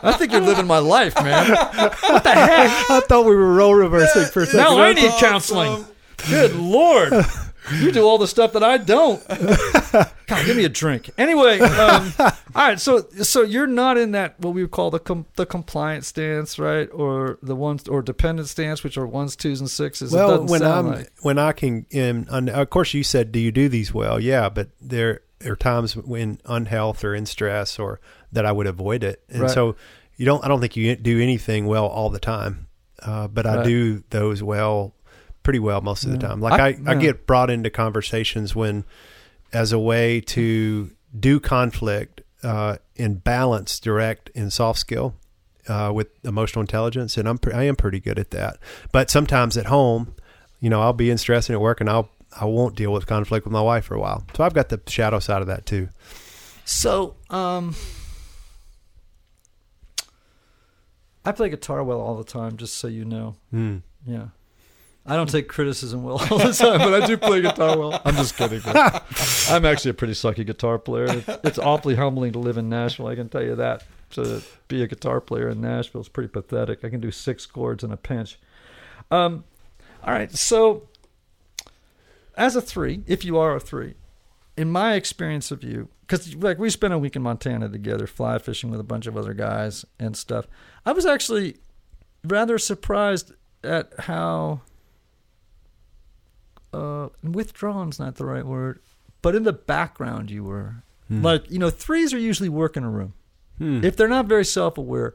I think you're living my life, man. What the heck? I thought we were role reversing for a second. Now I need counseling. Good lord. You do all the stuff that I don't. God, give me a drink. Anyway, um, all right. So, so you're not in that what we would call the com- the compliance stance, right, or the ones or dependent stance, which are ones, twos, and sixes. Well, when I'm like- when I can, and, of course you said, do you do these well? Yeah, but there are times when unhealth or in stress or that I would avoid it, and Right. so you don't. I don't think you do anything well all the time, uh, but I do those well, pretty well most of the time. Like I- I, I, get brought into conversations when, as a way to do conflict uh, in balance, direct, and soft skill uh, with emotional intelligence, and I'm pre- I am pretty good at that. But sometimes at home, you know, I'll be in stress and at work, and I'll I won't deal with conflict with my wife for a while. So I've got the shadow side of that too. So, um, I play guitar well all the time, just so you know. Mm. Yeah. I don't take criticism well all the time, but I do play guitar well. I'm just kidding. I'm actually a pretty sucky guitar player. It's, it's awfully humbling to live in Nashville. I can tell you that. To be a guitar player in Nashville is pretty pathetic. I can do six chords in a pinch. Um, all right. So, as a three, if you are a three, in my experience of you, because like we spent a week in Montana together, fly fishing with a bunch of other guys and stuff. I was actually rather surprised at how uh, withdrawn's not the right word, but in the background you were. Hmm. Like you know, threes are usually work in a room. Hmm. If they're not very self-aware,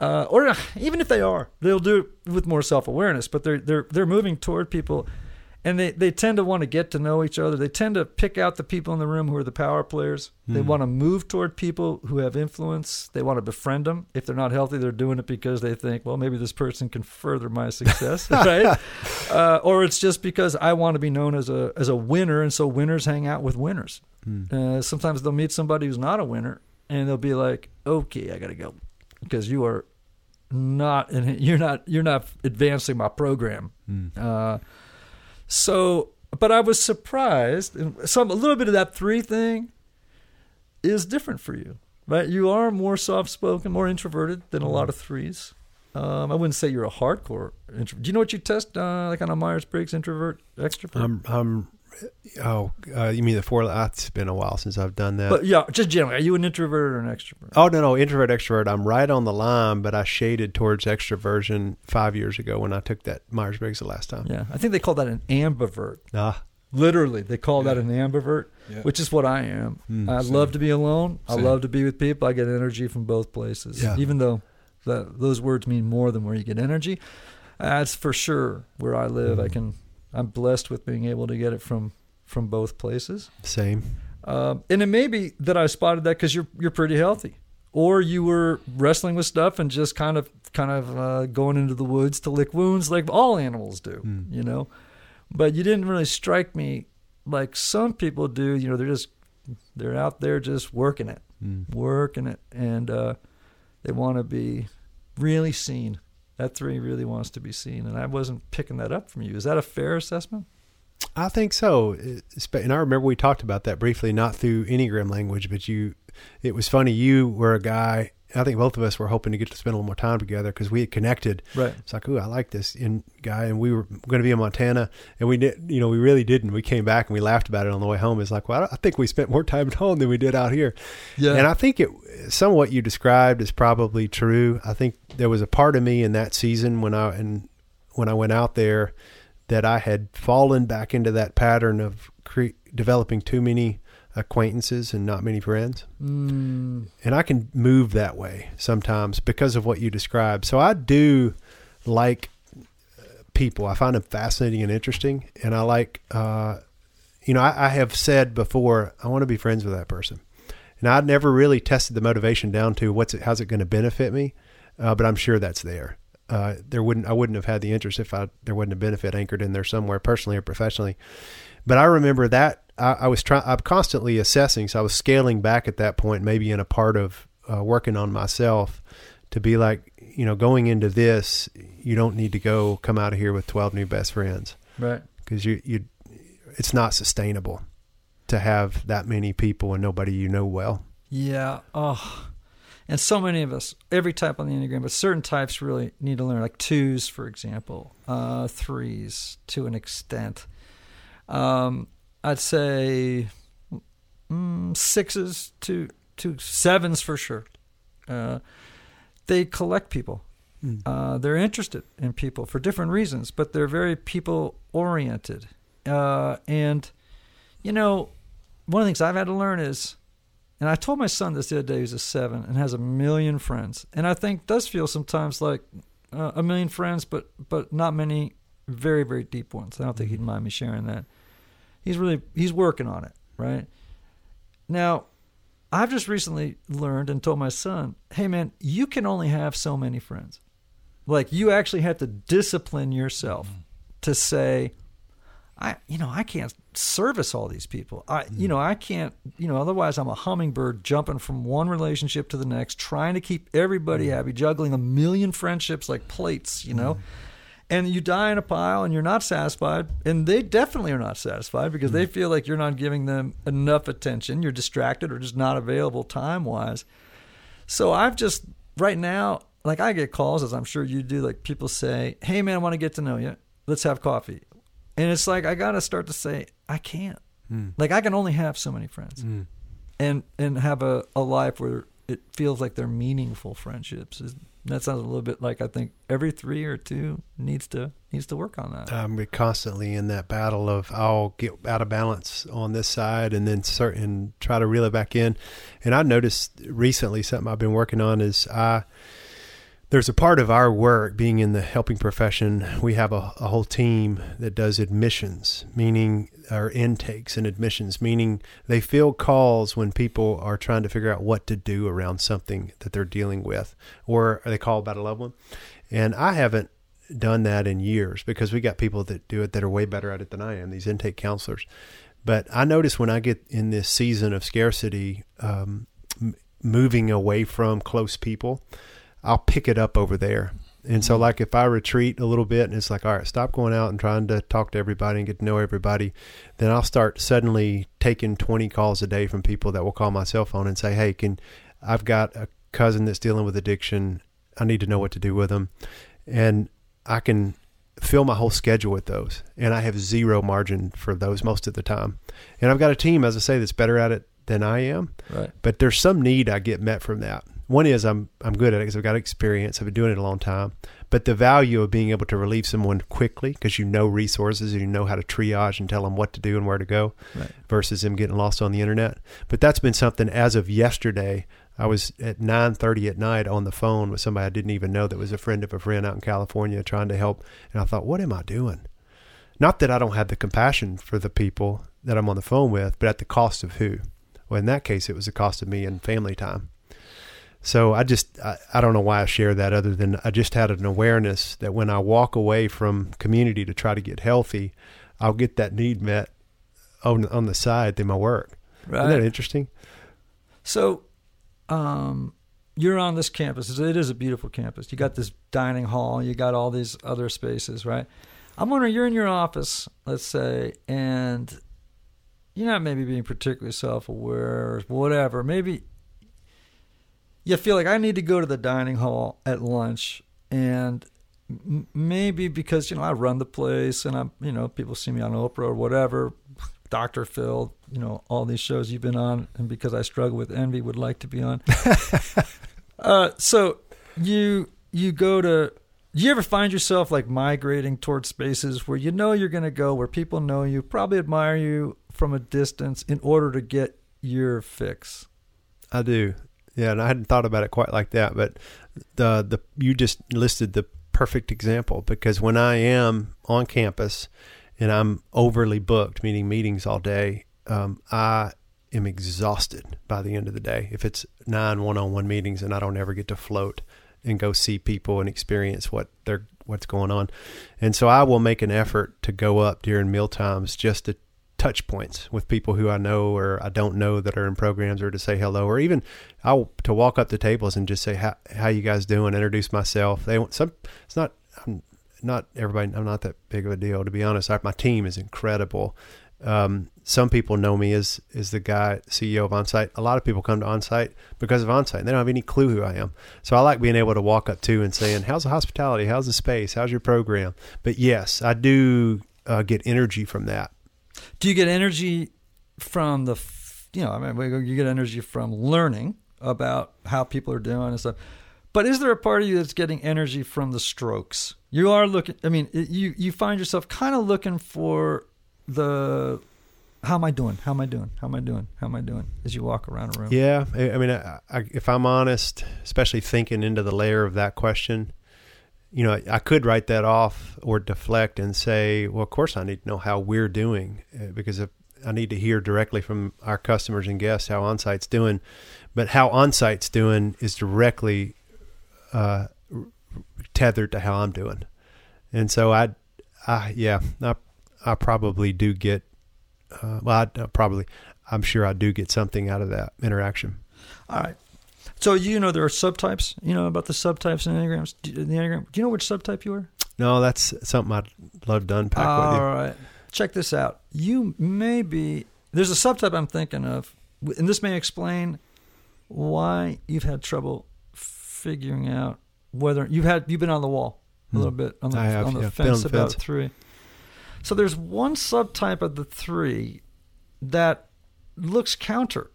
uh, or uh, even if they are, they'll do it with more self-awareness. But they're they're they're moving toward people, and they they tend to want to get to know each other. They tend to pick out the people in the room who are the power players. They Hmm. want to move toward people who have influence. They want to befriend them. If they're not healthy, they're doing it because they think, well, maybe this person can further my success, right? Uh, or it's just because I want to be known as a as a winner, and so winners hang out with winners. Hmm. Uh, sometimes they'll meet somebody who's not a winner, and they'll be like, "Okay, I gotta go because you are not, and you're not, you're not advancing my program." Hmm. Uh, so, but I was surprised, some a little bit of that three thing is different for you, right? You are more soft spoken, more introverted than a lot of threes. Um, I wouldn't say you're a hardcore introvert. Do you know what you test, uh, like on a Myers Briggs introvert, extrovert? I'm I'm oh uh, you mean the four? It's been a while since I've done that. but yeah, just generally, are you an introvert or an extrovert? Oh no, no, introvert, extrovert. I'm right on the line, but I shaded towards extroversion five years ago when I took that Myers Briggs the last time. Yeah, I think they call that an ambivert. Ah, Literally, they call that an ambivert, Yeah. which is what I am. Mm, I same. love to be alone. I love to be with people. I get energy from both places. Yeah. Even though that those words mean more than where you get energy. That's for sure where I live. I Mhm. can. I'm blessed with being able to get it from from both places. same. Um, and it may be that I spotted that because you're you're pretty healthy, or you were wrestling with stuff and just kind of kind of uh, going into the woods to lick wounds like all animals do, Mm. you know. But you didn't really strike me like some people do. You know, they're just they're out there just working it, Mm. working it, and uh, they want to be really seen. That three really wants to be seen, and I wasn't picking that up from you. Is that a fair assessment? I think so. And I remember we talked about that briefly, not through Enneagram language, but you. It was funny. You were a guy. I think both of us were hoping to get to spend a little more time together because we had connected. Right. It's like, ooh, I like this in guy, and we were going to be in Montana, and we did. You know, we really didn't. We came back and we laughed about it on the way home. It's like, well, I think we spent more time at home than we did out here. Yeah. And I think it some of what you described is probably true. I think there was a part of me in that season when I and when I went out there that I had fallen back into that pattern of cre- developing too many acquaintances and not many friends. Mm, And I can move that way sometimes because of what you described. So I do like uh, people. I find them fascinating and interesting. And I like, uh, you know, I, I have said before, I want to be friends with that person. And I'd never really tested the motivation down to what's it, how's it going to benefit me, uh, but I'm sure that's there. Uh, there wouldn't I wouldn't have had the interest if I there wasn't a benefit anchored in there somewhere, personally or professionally. But I remember that I, I was trying. I'm constantly assessing, so I was scaling back at that point, maybe in a part of uh, working on myself to be like, you know, going into this, you don't need to go come out of here with 12 new best friends right. because you you it's not sustainable to have that many people and nobody you know well. Yeah. Oh. And so many of us, every type on the Enneagram, but certain types really need to learn, like twos, for example, uh, threes to an extent. Um, I'd say mm, sixes to, to sevens for sure. Uh, they collect people. Uh, they're interested in people for different reasons, but they're very people oriented. Uh, and, you know, one of the things I've had to learn is, and I told my son this the other day, who's a seven and has a million friends, and I think does feel sometimes like uh, a million friends, but but not many very very deep ones. I don't think he'd mind me sharing that. He's really he's working on it, right? Now, I've just recently learned and told my son, hey, man, you can only have so many friends. Like, you actually have to discipline yourself mm. to say, I, you know, I can't service all these people. I, you know, I can't, you know, otherwise I'm a hummingbird jumping from one relationship to the next, trying to keep everybody mm. happy, juggling a million friendships like plates, you know. Mm and you die in a pile and you're not satisfied and they definitely are not satisfied because they mm. feel like you're not giving them enough attention you're distracted or just not available time wise so i've just right now like i get calls as i'm sure you do like people say hey man i want to get to know you let's have coffee and it's like i gotta start to say i can't mm. like i can only have so many friends mm. and and have a, a life where it feels like they're meaningful friendships that sounds a little bit like I think every three or two needs to needs to work on that. I'm constantly in that battle of I'll get out of balance on this side and then certain try to reel it back in. And I noticed recently something I've been working on is I there's a part of our work being in the helping profession we have a, a, whole team that does admissions meaning our intakes and admissions meaning they field calls when people are trying to figure out what to do around something that they're dealing with or they call about a loved one. And i haven't done that in years because we got people that do it that are way better at it than i am these intake counselors. But i notice when i get in this season of scarcity um, m- moving away from close people I'll pick it up over there. And so, mm-hmm. like, if I retreat a little bit and it's like, all right, stop going out and trying to talk to everybody and get to know everybody, then I'll start suddenly taking 20 calls a day from people that will call my cell phone and say, hey, can I've got a cousin that's dealing with addiction. I need to know what to do with them. And I can fill my whole schedule with those. And I have zero margin for those most of the time. And I've got a team, as I say, that's better at it than I am. Right. But there's some need I get met from that. One is I'm I'm good at it because I've got experience. I've been doing it a long time. But the value of being able to relieve someone quickly because you know resources and you know how to triage and tell them what to do and where to go, right. versus them getting lost on the internet. But that's been something as of yesterday. I was at 9:30 at night on the phone with somebody I didn't even know that was a friend of a friend out in California trying to help, and I thought, what am I doing? Not that I don't have the compassion for the people that I'm on the phone with, but at the cost of who? Well, in that case, it was the cost of me and family time. So I just I, I, don't know why I share that other than I just had an awareness that when I walk away from community to try to get healthy, I'll get that need met on on the side through my work. Right. Isn't that interesting? So, um, you're on this campus. It is a beautiful campus. You got this dining hall. You got all these other spaces, right? I'm wondering, you're in your office, let's say, and you're not maybe being particularly self-aware or whatever. Maybe you feel like I need to go to the dining hall at lunch and maybe because you know I run the place and I'm you know people see me on Oprah or whatever Dr. Phil you know all these shows you've been on and because I struggle with envy would like to be on uh, so you you go to do you ever find yourself like migrating towards spaces where you know you're going to go where people know you probably admire you from a distance in order to get your fix I do yeah, and I hadn't thought about it quite like that, but the the you just listed the perfect example because when I am on campus and I'm overly booked, meaning meetings all day, um, I am exhausted by the end of the day. If it's nine one-on-one meetings and I don't ever get to float and go see people and experience what they're what's going on, and so I will make an effort to go up during meal times just to touch points with people who I know or I don't know that are in programs or to say hello or even I'll to walk up to tables and just say how how you guys doing introduce myself they want some it's not I'm not everybody I'm not that big of a deal to be honest I, my team is incredible um, some people know me as as the guy CEO of Onsite. A lot of people come to Onsite because of Onsite. And they don't have any clue who I am. So I like being able to walk up to and saying, "How's the hospitality? How's the space? How's your program?" But yes, I do uh, get energy from that. Do you get energy from the, you know, I mean, you get energy from learning about how people are doing and stuff. But is there a part of you that's getting energy from the strokes? You are looking. I mean, you you find yourself kind of looking for the how am I doing? How am I doing? How am I doing? How am I doing? As you walk around a room. Yeah, I, mean, I, I, if I'm honest, especially thinking into the layer of that question, you know, I could write that off or deflect and say, well, of course I need to know how we're doing uh, because if, I need to hear directly from our customers and guests how onsite's doing. But how onsite's doing is directly uh, tethered to how I'm doing. And so I, I yeah, I, I probably do get, uh, well, I, probably, I'm sure I do get something out of that interaction. All right. So you know there are subtypes. You know about the subtypes in enneagrams. The enneagram. Do you know which subtype you are? No, that's something I'd love to unpack All with you. right. Check this out. You may be there's a subtype I'm thinking of, and this may explain why you've had trouble figuring out whether you've had you've been on the wall a Hmm. little bit on the, I have, on the yeah. Fence on the about fence. three. So there's one subtype of the three that looks counter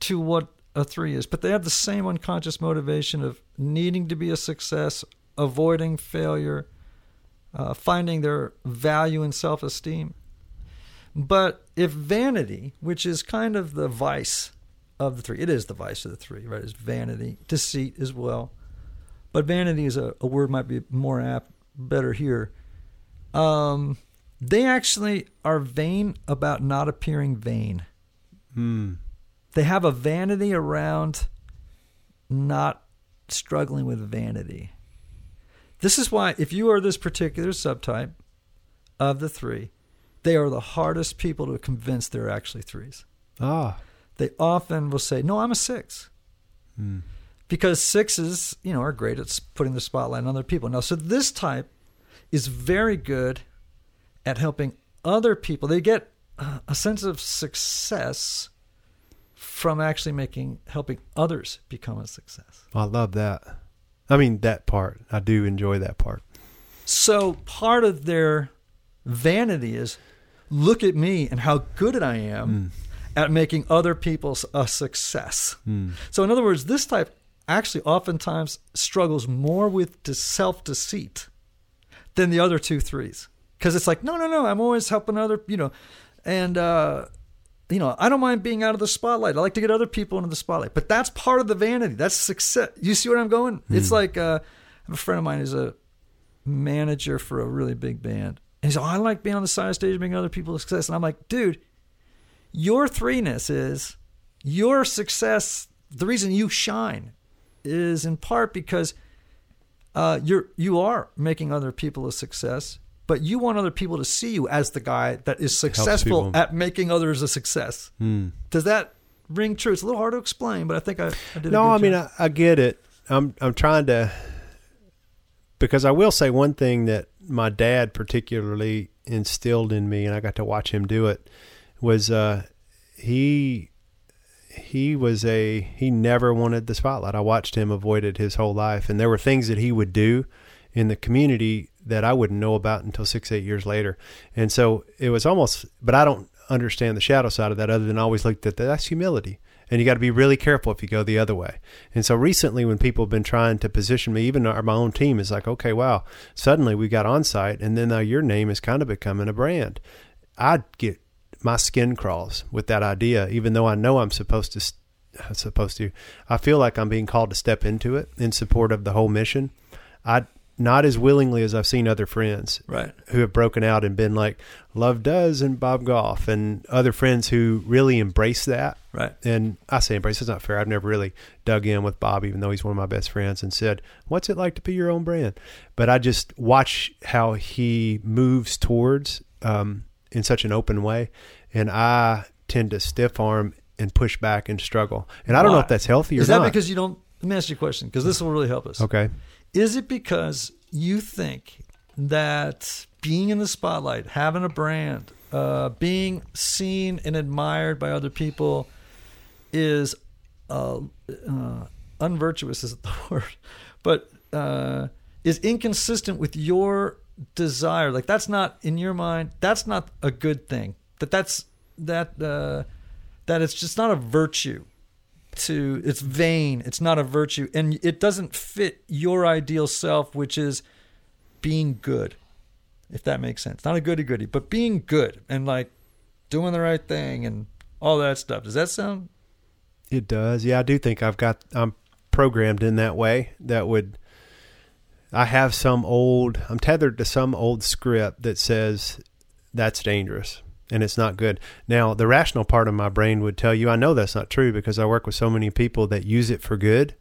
to what a three is, but they have the same unconscious motivation of needing to be a success, avoiding failure, uh, finding their value and self esteem. But if vanity, which is kind of the vice of the three, it is the vice of the three, right? Is vanity, deceit as well. But vanity is a, a word might be more apt, better here. Um, they actually are vain about not appearing vain. Hmm. They have a vanity around not struggling with vanity. This is why, if you are this particular subtype of the three, they are the hardest people to convince they're actually threes. Ah. They often will say, No, I'm a six. Hmm. Because sixes, you know, are great at putting the spotlight on other people. Now, so this type is very good at helping other people. They get a sense of success from actually making helping others become a success. I love that. I mean, that part. I do enjoy that part. So part of their vanity is look at me and how good I am at making other people a success. Hmm. So in other words, this type actually oftentimes struggles more with self-deceit than the other two threes. Because it's like, no, no, no, I'm always helping other, you know, and uh, you know, I don't mind being out of the spotlight. I like to get other people into the spotlight. But that's part of the vanity. That's success. You see where I'm going? It's like uh, I have a friend of mine who's a manager for a really big band. And he's like, oh, I like being on the side of stage, making other people a success. And I'm like, dude, your threeness is your success. The reason you shine is in part because uh, you're you are making other people a success, but you want other people to see you as the guy that is successful at making others a success. Hmm. Does that ring true? It's a little hard to explain, but I think I, I did. a No, I mean. I, I get it. I'm I'm trying to because I will say one thing that my dad particularly instilled in me, and I got to watch him do it, was uh, he he was a he never wanted the spotlight. I watched him avoid it his whole life, and there were things that he would do in the community that I wouldn't know about until six eight years later, and so it was almost. But I don't understand the shadow side of that, other than I always looked at that. That's humility. And you got to be really careful if you go the other way. And so recently, when people have been trying to position me, even our, my own team is like, okay, wow, suddenly we got Onsite, and then now your name is kind of becoming a brand. I get my skin crawls with that idea, even though I know I'm supposed to. s- Supposed to. I feel like I'm being called to step into it in support of the whole mission. I not as willingly as I've seen other friends right. who have broken out and been like Love Does and Bob Goff and other friends who really embrace that. Right. And I say embrace is not fair. I've never really dug in with Bob, even though he's one of my best friends, and said, "What's it like to be your own brand?" But I just watch how he moves towards um, in such an open way, and I tend to stiff arm and push back and struggle. And I don't know if that's healthy or not. Is that not. because you don't? Let me ask you a question because this will really help us. okay, Is it because you think that being in the spotlight, having a brand, uh, being seen and admired by other people is uh, uh, unvirtuous, is the word, but uh, is inconsistent with your desire? Like that's not in your mind. That's not a good thing. That that's that uh, that it's just not a virtue to it's vain it's not a virtue and it doesn't fit your ideal self which is being good if that makes sense not a goody goody but being good and like doing the right thing and all that stuff does that sound It does. Yeah, I do think I've got I'm programmed in that way that would I have some old I'm tethered to some old script that says that's dangerous. And it's not good. Now, the rational part of my brain would tell you I know that's not true because I work with so many people that use it for good.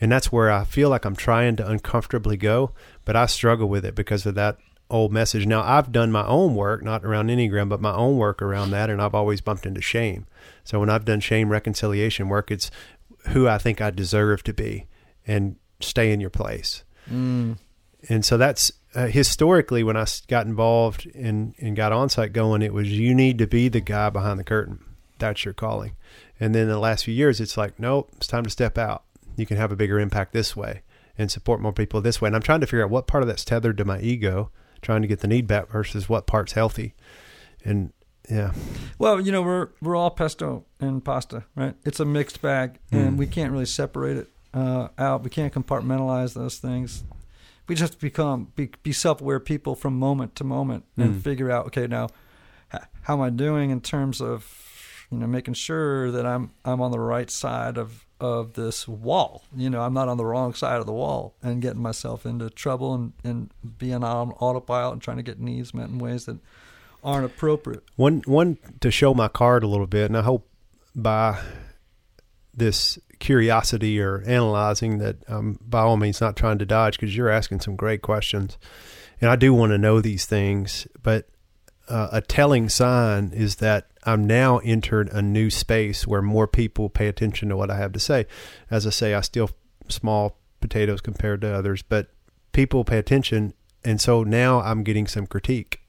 And that's where I feel like I'm trying to uncomfortably go, but I struggle with it because of that old message. Now, I've done my own work, not around Enneagram, but my own work around that, and I've always bumped into shame. So when I've done shame reconciliation work, it's who I think I deserve to be and stay in your place. Mm. And so that's uh, historically when I got involved and, and got Onsite going, it was you need to be the guy behind the curtain. That's your calling. And then the last few years, it's like, nope, it's time to step out. You can have a bigger impact this way and support more people this way. And I'm trying to figure out what part of that's tethered to my ego, trying to get the need back versus what part's healthy. And yeah. Well, you know, we're we're all pesto and pasta, right? It's a mixed bag, and Mm. we can't really separate it uh, out. We can't compartmentalize those things. We just have to become be, be self aware people from moment to moment and Mm. figure out, okay, now how am I doing in terms of you know making sure that I'm I'm on the right side of of this wall. You know, I'm not on the wrong side of the wall and getting myself into trouble and and being on autopilot and trying to get needs met in ways that aren't appropriate. One one to show my card a little bit, and I hope by this curiosity or analyzing that I'm by all means not trying to dodge because you're asking some great questions, and I do want to know these things. But uh, a telling sign is that I'm now entered a new space where more people pay attention to what I have to say. As I say, I still small potatoes compared to others, but people pay attention, and so now I'm getting some critique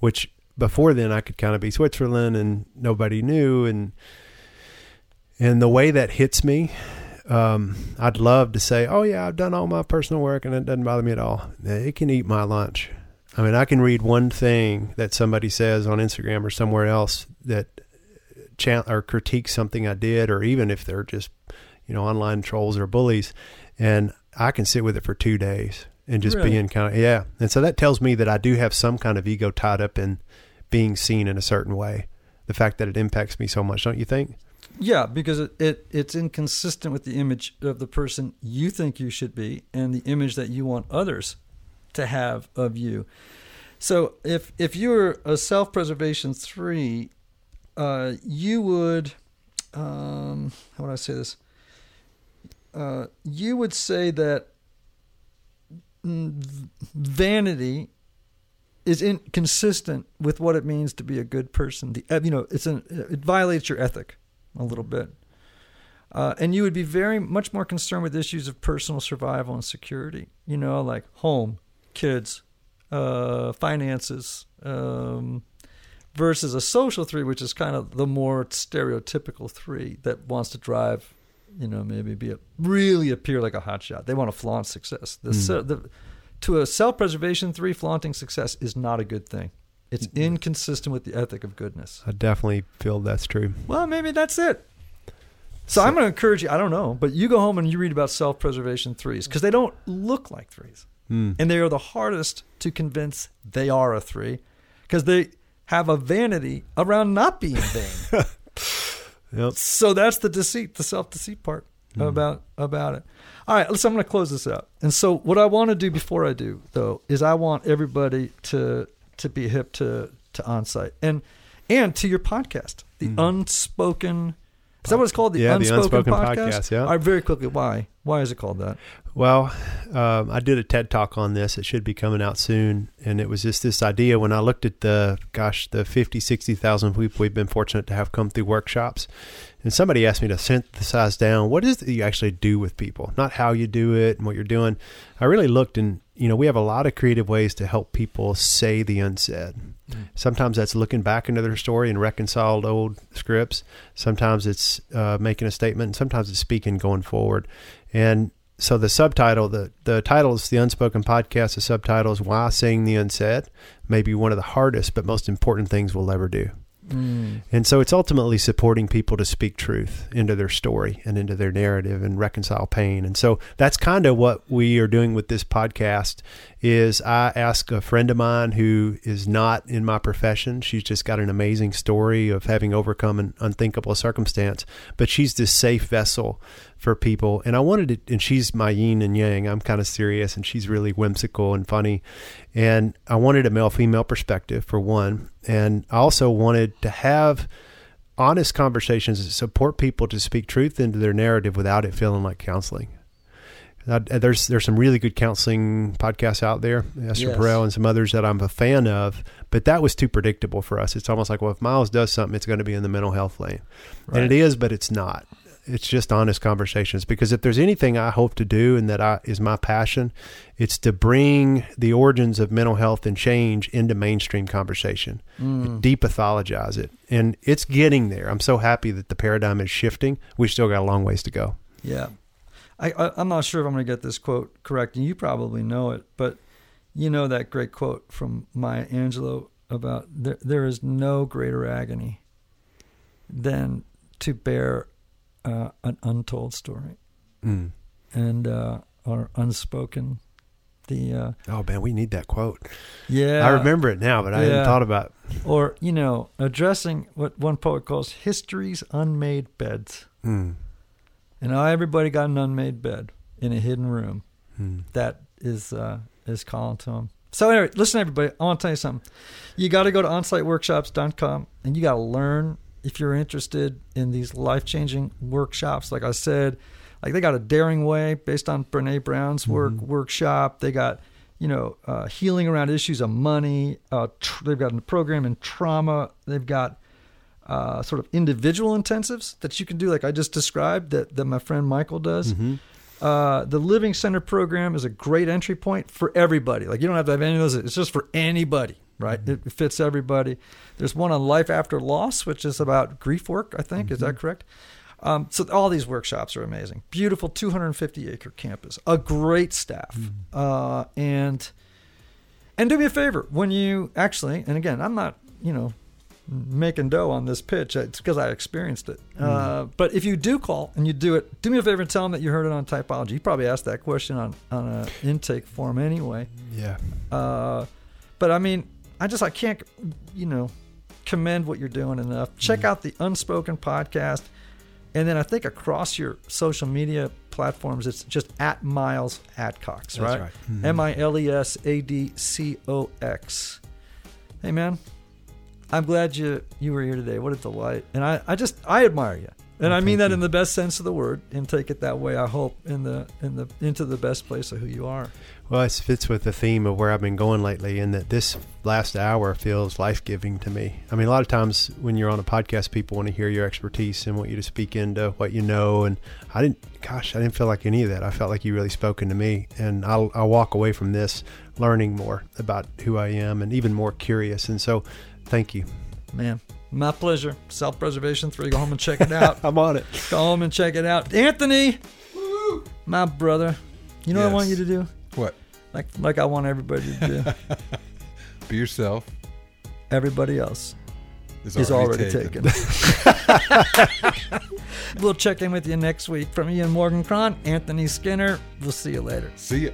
which before then I could kind of be Switzerland and nobody knew and and the way that hits me um, I'd love to say oh yeah I've done all my personal work and it doesn't bother me at all. It can eat my lunch. I mean I can read one thing that somebody says on Instagram or somewhere else that or critiques something I did or even if they're just you know online trolls or bullies and I can sit with it for two days and just Really? in kind of yeah. And so that tells me that i do have some kind of ego tied up in being seen in a certain way. The fact that it impacts me so much don't you think Yeah, because it, it it's inconsistent with the image of the person you think you should be and the image that you want others to have of you. So if if you're a self preservation three, uh, you would um, how would I say this? Uh, you would say that vanity is inconsistent with what it means to be a good person. The uh, you know it's an it violates your ethic a little bit, uh, and you would be very much more concerned with issues of personal survival and security. You know, like home, kids, uh, finances, um, versus a social three, which is kind of the more stereotypical three that wants to drive. You know, maybe be a really appear like a hotshot. They want to flaunt success. The, se- the to a self-preservation three, flaunting success is not a good thing. It's inconsistent with the ethic of goodness. i definitely feel that's true Well, maybe that's it. So, I'm going to encourage you. I don't know, but you go home and you read about self-preservation threes because they don't look like threes, Mm. and they are the hardest to convince they are a three because they have a vanity around not being vain. Yep. So that's the deceit, the self-deceit part about about it. All right, listen, I'm going to close this out. And so what I want to do before I do though is I want everybody to to be hip to to onsite and and to your podcast, the unspoken. Is that what it's called? The Yeah, the unspoken, Unspoken podcast. Podcast, yeah. All right, very quickly, why? Why is it called that? Well, um, I did a TED talk on this. It should be coming out soon. And it was just this idea when I looked at the, gosh, the 50, 60,000 people we've been fortunate to have come through workshops. And somebody asked me to synthesize down what is it that you actually do with people, not how you do it and what you're doing. I really looked and, you know, we have a lot of creative ways to help people say the unsaid. Sometimes that's looking back into their story and reconciled old scripts. Sometimes it's uh, making a statement. And sometimes it's speaking going forward. And so the subtitle, the the title is the Unspoken Podcast. The subtitle is Why Saying the Unsaid. may be one of the hardest but most important things we'll ever do. Mm. And so it's ultimately supporting people to speak truth into their story and into their narrative and reconcile pain. And so that's kind of what we are doing with this podcast is I ask a friend of mine who is not in my profession. She's just got an amazing story of having overcome an unthinkable circumstance, but she's this safe vessel for people. And I wanted it, and she's my yin and yang. I'm kind of serious, and she's really whimsical and funny. And I wanted a male female perspective for one, and I also wanted to have honest conversations that support people to speak truth into their narrative without it feeling like counseling. Uh, there's there's some really good counseling podcasts out there, Esther Yes. Perel and some others that I'm a fan of, but that was too predictable for us. It's almost like, well, if Miles does something, it's going to be in the mental health lane, and it is, but it's not. It's just honest conversations because if there's anything I hope to do and that I, is my passion, it's to bring the origins of mental health and change into mainstream conversation, Mm. depathologize it, and it's getting there. I'm so happy that the paradigm is shifting. We still got a long ways to go. Yeah. I, I I'm not sure if I'm going to get this quote correct, and you probably know it, but you know that great quote from Maya Angelou about there there is no greater agony than to bear uh, an untold story Mm. and uh, or unspoken. The uh, Oh man, we need that quote. yeah, I remember it now, but I Yeah. hadn't thought about. or you know addressing what one poet calls history's unmade beds. Mm. And now everybody got an unmade bed in a hidden room. Mm. that is uh, is calling to them. So anyway, listen, everybody. I want to tell you something. You got to go to onsiteworkshops.com and you got to learn if you're interested in these life changing workshops. Like I said, like they got a Daring Way based on Brene Brown's work workshop. They got you know uh, healing around issues of money. Uh, tr- they've got a program in trauma. They've got uh, sort of individual intensives that you can do, like I just described, that, that my friend Michael does. Mm-hmm. Uh, the Living Center program is a great entry point for everybody. Like you don't have to have any of those. It's just for anybody, right? It fits everybody. There's one on life after loss, which is about grief work. I think is that correct? Um, so all these workshops are amazing. Beautiful 250 acre campus, a great staff, uh, and and do me a favor when you actually. And again, I'm not you know making dough on this pitch. It's because I experienced it. Uh, but if you do call and you do it, do me a favor and tell them that you heard it on typology. You probably asked that question on on an intake form anyway. Yeah. Uh, but I mean, I just I can't you know commend what you're doing enough. Check out the Unspoken podcast, and then I think across your social media platforms, it's just at Miles Adcox, That's right? right. Mhm. M I L E S A D C O X. Hey man, I'm glad you you were here today. What a delight, and I I just I admire you. And Well, I mean that you. in the best sense of the word, and take it that way. I hope in the in the into the best place of who you are. Well, it fits with the theme of where I've been going lately, in that this last hour feels life giving to me. I mean, a lot of times when you're on a podcast, people want to hear your expertise and want you to speak into what you know. And I didn't, gosh, I didn't feel like any of that. I felt like you really spoken to me. And I'll, I'll walk away from this learning more about who I am and even more curious. And so, thank you. Man, my pleasure. Self preservation three. Go home and check it out. I'm on it. Go home and check it out. Anthony, my brother. You know what I want you to do? What? Like like I want everybody to do. Be yourself. Everybody else Is is already, already taken. we'll check in with you next week from Ian Morgan Cron, Anthony Skinner. We'll see you later. See ya.